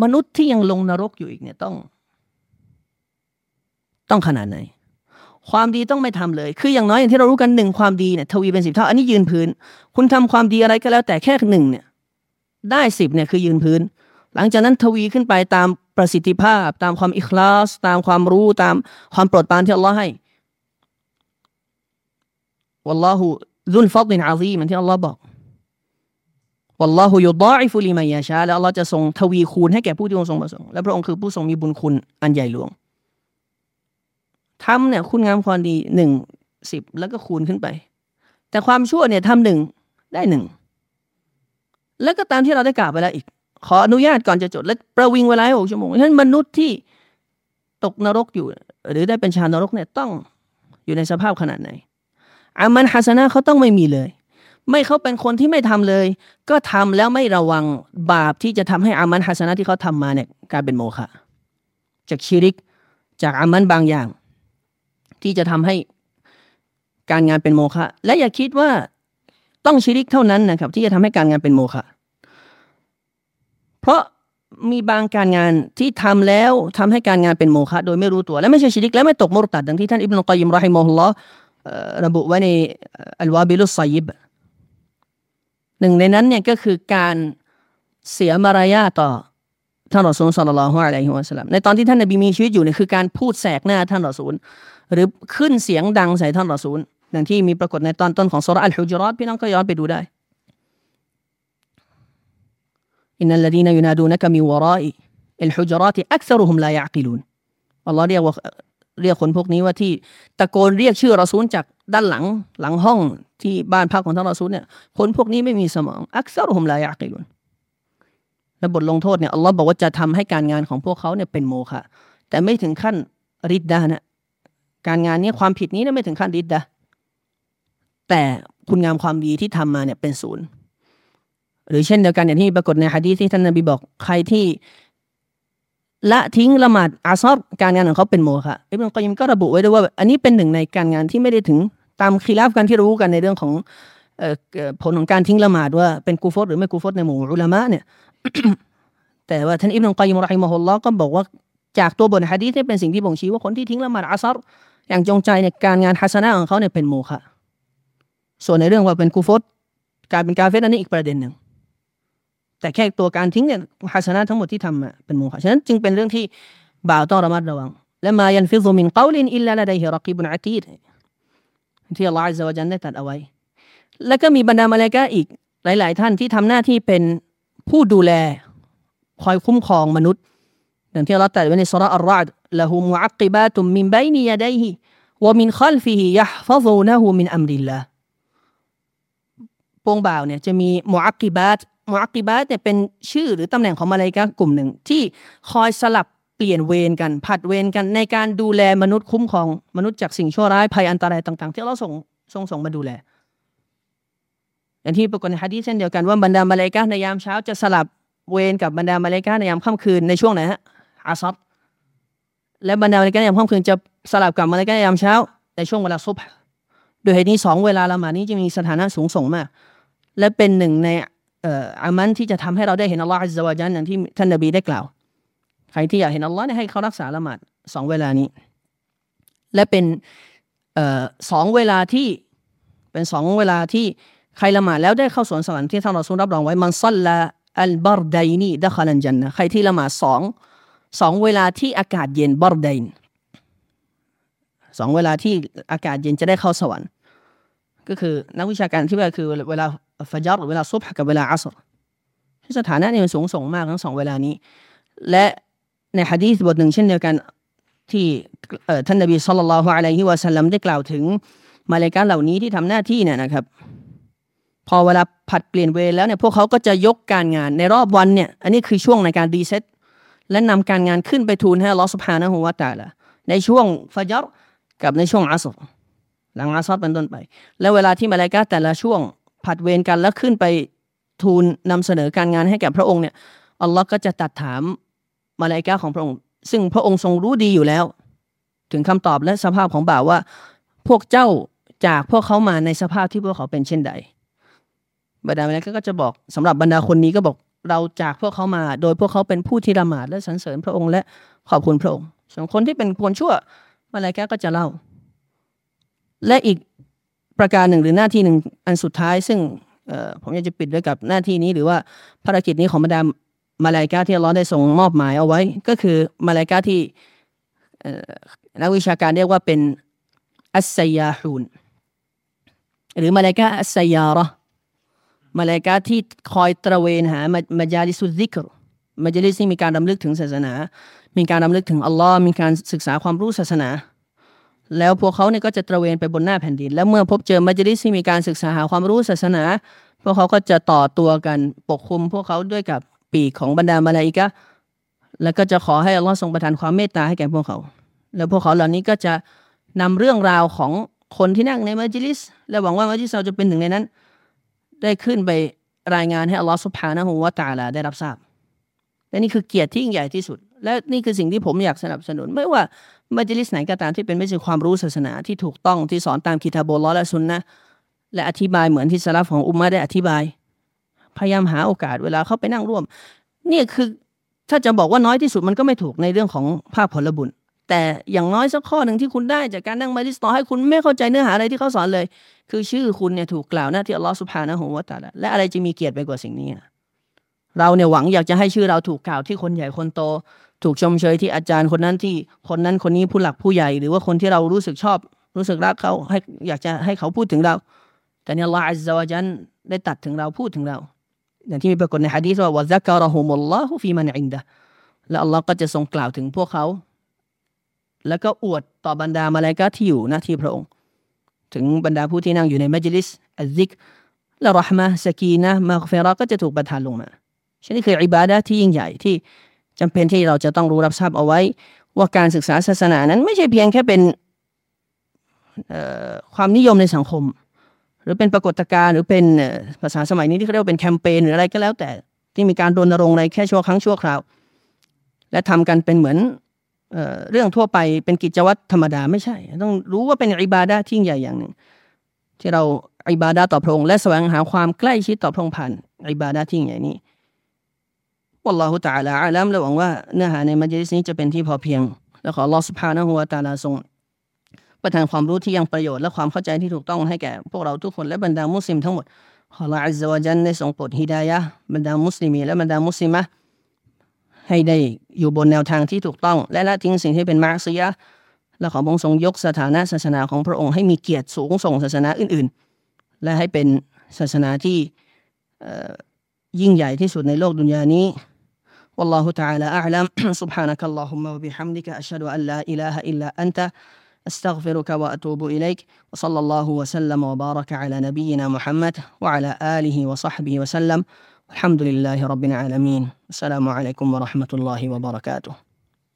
มนุษย์ที่ยังลงนรกอยู่อีกเนี่ยต้อง ต้องขนาดไหน ความดีต้องไม่ทำเลย คืออย่างน้อยอย่างที่เรารู้กันหนึ่งความดีเนี่ยทวีเป็นสิบเท่า อันนี้ยืนพื้น คุณทำความดีอะไรก็แล้วแต่แค่หนึ่งเนี่ย ได้สิบเนี่ยคือยืนพื้น หลังจากนั้นทวีขึ้นไปตามประสิทธิภาพ ตามความอิคลาส ตามความรู้ตามความโปรดปรานที่อัลลอฮ์ให้วัลลอฮุซุลฟัดลินอาซีมันที่อัลลอฮ์บอกวัลลอฮุยุดาอิฟุลิมายาชาแล้วอัลอฮ์จะทรงทวีคูณให้แก่ผู้ที่ทรงประสงค์และพระองค์คือผู้ทรงมีบุญคุณอันใหญ่หลวงทำเนี่ยคุณงามความดีหนึ่งสิบแล้วก็คูณขึ้นไป แต่ความชั่วเนี่ยทำหนึ่งได้หนึ่งแล้วก็ตามที่เราได้กล่าวไปแล้วอีก ขออนุญาตก่อนจะจดและประวิงเวลาหกชั่วโมงฉะนั้นมนุษย์ที่ตกนรกอยู่ หรือได้เป็นชาวนรกเนี่ยต้องอยู่ในสภาพขนาดไหนอามันฮัสนะเขาต้องไม่มีเลย ไม่เขาเป็นคนที่ไม่ทำเลย ก็ทำแล้วไม่ระวังบาปที่จะทำให้อามันฮัสนะที่เขาทำมาเนี่ยกลายเป็นโมฆะจากชิริกจากอามันบางอย่าง ที่จะทำให้การงานเป็นโมฆะและอย่าคิดว่าต้องชิริกเท่านั้นนะครับ ที่จะทำให้การงานเป็นโมฆะ เพราะมีบางการงานที่ทำแล้วทำให้การงานเป็นโมฆะโดยไม่รู้ตัว และไม่ใช่ชิริกและไม่ตกมรตัดดังที่ท่านอิบนุกอยมรอฮิมอฮุลลอฮ์ระบุไว้ในอัลวาบิลุสไซยิบหนึ่งในนั้นเนี่ยก็คือการเสียมารยาต่อท่านรอซูลสัลลัลลอฮุอะลัยฮิวะสัลลัมในตอนที่ท่านนบีมีชีวิตอยู่เนี่ยคือการพูดแสกหน้าท่านรอซูลหรือขึ้นเสียงดังใส่ท่านรอซูลอย่างที่มีปรากฏในตอนต้นของสุรอัลฮุจรอตพี่น้องก็ย้อนไปดูได้ อินนัลลดีนยุนาดูนักมิวรายอิลฮุจรัติอักษรุฮุมลายะกิลุนอัลลอฮ์เรียกว่าเรียกคนพวกนี้ว่าที่ตะโกนเรียกชื่อรอซูลจากด้านหลังหลังห้องที่บ้านพักของท่านรอซูลเนี่ยคนพวกนี้ไม่มีสมอง อักษรุฮุมลายะกิลุนและบทลงโทษเนี่ยอัลลอฮ์บอกว่าจะทำให้การงานของพวกเขาเนี่ยเป็นโมฆะแต่ไม่ถึงขั้นริดดานะการงานนี้ความผิดนี้เนี่ยไม่ถึงขั้นริดดาแต่คุณงามความดีที่ทำมาเนี่ยเป็นศูนย์ หรือเช่นเดียวกันอย่างที่ปรากฏในฮะดีที่ท่านนบีบอกใครที่ละทิ้งละหมาดอาซอบการงานของเขาเป็นโมฆะอิบนุกอยิมก็ระบุไว้ด้วยว่า อันนี้เป็นหนึ่งในการงานที่ไม่ได้ถึงตามคีราฟกันที่รู้กันในเรื่องของผลของการทิ้งละหมาดว่าเป็นกูฟตหรือไม่กูฟตในหมู่อุลามะเนี่ย แต่ว่าท่านอิบนุกอยิมรอฮิมะฮุลลอฮ์ก็บอกว่าจากตัวบทฮะดีที่เป็นสิ่งที่บ่งชี้ว่าคนที่ทิ้งละหมาดอาซอบอย่างจงใจเนี่ยการงานฮัสนะของเขาเนี่ยเป็นโมฆะส่วนในเรื่องว่าเป็นกูฟตการเป็นกาเฟตอันนี้อีกประเด็นหนึ่ง แต่แค่ตัวการทิ้งเนี่ยภาชนะทั้งหมดที่ทำเป็นโมฆะฉะนั้นจึงเป็นเรื่องที่บ่าวต้องระมัดระวัง และมายันฟิซุมินกาวลินอิลลาละดัยฮิรักีบุนอาตีดที่อัลลอฮฺอัลลอฮฺได้ตัดเอาไว้ แล้วก็มีบรรดามาเลกาอีกหลาย ๆ ท่านที่ทำหน้าที่เป็นผู้ดูแลคอยคุ้มครองมนุษย์อย่างที่เราตัดไว้ในสุราอัลรอดละหูมุอักกิบาตุมมินบัยนียดัยฮิวะมินขัลฟิฮิยะฮฟซูนะฮูมินอัมริลลาปวงบ่าวเนี่ยจะมีมุอักกิบาต มุอักิบาตเนี่ยเป็นชื่อหรือตำแหน่งของมาเลกากลุ่มหนึ่ง ที่คอยสลับเปลี่ยนเวรกันผัดเวรกันในการดูแลมนุษย์คุ้มครองมนุษย์จากสิ่งชั่วร้ายภัยอันตรายต่าง ๆ ที่เราส่งส่งส่งมาดูแลอย่างที่ปรากฏในฮะดีษเช่นเดียวกันว่าบรรดามาเลกาในยามเช้าจะสลับเวรกับบรรดามาเลกาในยามค่ำคืนในช่วงไหนฮะอาซับและบรรดามาเลกาในยามค่ำคืนจะสลับกับมาเลกาในยามเช้า ในช่วงเวลาซุบโดยเหตุนี้สองเวลาละหมาดนี้จะมีสถานะสูงส่งมาก และเป็นหนึ่งใน อ่อามันที่จะทำให้เราได้เห็นอัลลอฮฺอัลลอฮฺจันอย่างที่ท่านนบีได้กล่าว ใครที่อยากเห็นอัลลอฮ์ให้เขารักษาละหมาดสองเวลานี้ และเป็นอสองเวลาที่เป็นสองเวลาที่ใครละหมาดแล้วได้เข้าสวนสวรรค์ที่ท่านเราทรงรับรองไว้มันซัลลาอัลบาร์ไดนีดะคาลันจันนะใครที่ละหมาดสองสองเวลาที่อากาศเย็นบาร์ไดนสองเวลาที่อากาศเย็นจะได้เข้าสวรรค์ ก็คือนักวิชาการที่ว่าคือเวลา ฟจารเวลาซุบฮกับเวลาอัสรที่สถานะนี่มันสูงส่งมากทั้งสองเวลานี้ และในฮะดีษบทหนึ่งเช่นเดียวกันที่ท่านนบีสุลต่านละฮ์อะลัยฮิวะสัลลัมได้กล่าวถึงมาเลกาเหล่านี้ที่ทำหน้าที่เนี่ยนะครับ พอเวลาผัดเปลี่ยนเวรแล้วเนี่ยพวกเขาก็จะยกการงานในรอบวันเนี่ยอันนี้คือช่วงในการ reset และนำการงานขึ้นไปทูลให้อัลลอฮ์ سبحانه وتعالىในช่วงفجر กับในช่วง عصر หลัง عصر เป็นต้นไป แล้วเวลาที่มาเลกาแต่ละช่วง ผัดเวรกันแล้วขึ้นไปทูลนำเสนอการงานให้แก่พระองค์เนี่ยอัลลอฮ์ก็จะตรัสถามมาลายกาของพระองค์ ซึ่งพระองค์ทรงรู้ดีอยู่แล้ว ถึงคำตอบและสภาพของบ่าวว่า พวกเจ้าจากพวกเขามาในสภาพที่พวกเขาเป็นเช่นใดบรรดามาลายกาก็จะบอกสำหรับบรรดาคนนี้ก็บอกเราจากพวกเขามา โดยพวกเขาเป็นผู้ที่ละหมาดและสรรเสริญพระองค์และขอบคุณพระองค์ส่วนคนที่เป็นคนชั่วมาลายกาก็จะเล่า และอีก ประการหนึ่งหรือหน้าที่หนึ่งอันสุดท้าย ซึ่งผมอยากจะปิดด้วยกับหน้าที่นี้ หรือว่าภารกิจนี้ของบรรดามาลายกาที่เราได้ส่งมอบหมายเอาไว้ ก็คือมาลายกาที่นักวิชาการเรียกว่าเป็นอัสซยาฮูนหรือมาลายกาอัสซยาระมาลายกาที่คอยตระเวนหามาจาริสุดิกรมาจาริสที่มีการรำลึกถึงศาสนา มีการรำลึกถึงอัลลอฮ์มีการศึกษาความรู้ศาสนา แล้วพวกเขาเนี่ยก็จะตระเวนไปบนหน้าแผ่นดิน แล้วเมื่อพบเจอมัจลิสที่มีการศึกษาหาความรู้ศาสนา พวกเขาก็จะต่อตัวกันปกคลุมพวกเขาด้วยกับปีกของบรรดามาลาอิกะแล้วก็จะขอให้อัลลอฮ์ทรงประทานความเมตตาให้แก่พวกเขา แล้วพวกเขาเหล่านี้ก็จะนำเรื่องราวของคนที่นั่งในมัจลิส และหวังว่ามัจลิสเราจะเป็นหนึ่งในนั้น ได้ขึ้นไปรายงานให้อัลลอฮ์สุบฮานะฮูวะตาลาได้รับทราบและนี่คือเกียรติที่ยิ่งใหญ่ที่สุด และนี่คือสิ่งที่ผมอยากสนับสนุน ไม่ว่ามัจลิสไหนก็ตามที่เป็นไม่ใช่ความรู้ศาสนาที่ถูกต้องที่สอนตามคิตาบลลอและสุนนะและอธิบายเหมือนที่สลับของอุมมะได้อธิบาย พยายามหาโอกาสเวลาเขาไปนั่งร่วม นี่คือถ้าจะบอกว่าน้อยที่สุดมันก็ไม่ถูกในเรื่องของภาคผลบุญ แต่อย่างน้อยสักข้อหนึ่งที่คุณได้จากการนั่งมาดิสต่อให้คุณไม่เข้าใจเนื้อหาอะไรที่เขาสอนเลย คือชื่อคุณเนี่ยถูกกล่าวหน้าที่อัลลอฮฺสุภานะฮูวาตาละและอะไรจะมีเกียรติไปกว่าสิ่งนี้เราเนี่ยหวังอยากจะให้ชื่อเราถูกกล่าวที่คนใหญ่คนโต ถูกชมเชยที่อาจารย์คนนั้นที่คนนั้นคนนี้ผู้หลักผู้ใหญ่ หรือว่าคนที่เรารู้สึกชอบ รู้สึกรักเขาให้อยากจะให้เขาพูดถึงเรา แต่เนี่ยลลอฮฺอัลลอฮฺจันได้ตัดถึงเราพูดถึงเรา อย่างที่มีปรากฏในฮะดีษว่าวะซักระหุมุลลอฮุฟีมันอินดะและอัลลอฮ์ก็จะทรงกล่าวถึงพวกเขา แล้วก็อวดต่อบรรดามาลายกาที่อยู่หน้าที่พระองค์ ถึงบรรดาผู้ที่นั่งอยู่ในมัจลิสอัลซิกและรหมะสกีนะมาเฟรก็จะถูกประทานลงมาชนี่คืออิบาดะที่ยิ่งใหญ่ที่ จำเป็นที่เราจะต้องรู้รับทราบเอาไว้ ว่าการศึกษาศาสนานั้นไม่ใช่เพียงแค่เป็นความนิยมในสังคม หรือเป็นปรากฏการณ์หรือเป็นภาษาสมัยนี้ที่เขาเรียกว่าเป็นแคมเปญหรืออะไรก็แล้ว แต่ที่มีการรณรงค์ในแค่ชั่วครั้งชั่วคราว และทำกันเป็นเหมือนเอเรื่องทั่วไปเป็นกิจวัตรธรรมดาไม่ใช่ ต้องรู้ว่าเป็นอิบาดะที่ใหญ่อย่างหนึ่ง ที่เราอิบาดะต่อพระองค์และแสวงหาความใกล้ชิดต่อพระองค์ผ่านอิบาดะที่ใหญ่นี้ วัลลอฮุตะอาลาอาลัมและหวังว่าเนื้อหาในมัจลิสนี้จะเป็นที่พอเพียง และขอลอสภานะหัวตาลาทรงประทานความรู้ที่ยังประโยชน์และความเข้าใจที่ถูกต้องให้แก่พวกเราทุกคนและบรรดามุสลิมทั้งหมดขอละอิลลอฮฺจันได้ทรงโปรดฮิดายะบรรดามุสลิมีและบรรดามุสลิมะให้ได้อยู่บนแนวทางที่ถูกต้อง และละทิ้งสิ่งที่เป็นมาร์ซียะและขอพระองค์ทรงยกสถานะศาสนาของพระองค์ให้มีเกียรติสูงส่งศาสนาอื่น ๆ และให้เป็นศาสนาที่ยิ่งใหญ่ที่สุดในโลกดุนยานี้ والله تعالى أعلم. *clears throat* سبحانك اللهم وبحمدك أشهد أن لا إله إلا أنت أستغفرك وأتوب إليك. وصلى الله وسلم وبارك على نبينا محمد وعلى آله وصحبه وسلم. الحمد لله رب العالمين. السلام عليكم ورحمة الله وبركاته.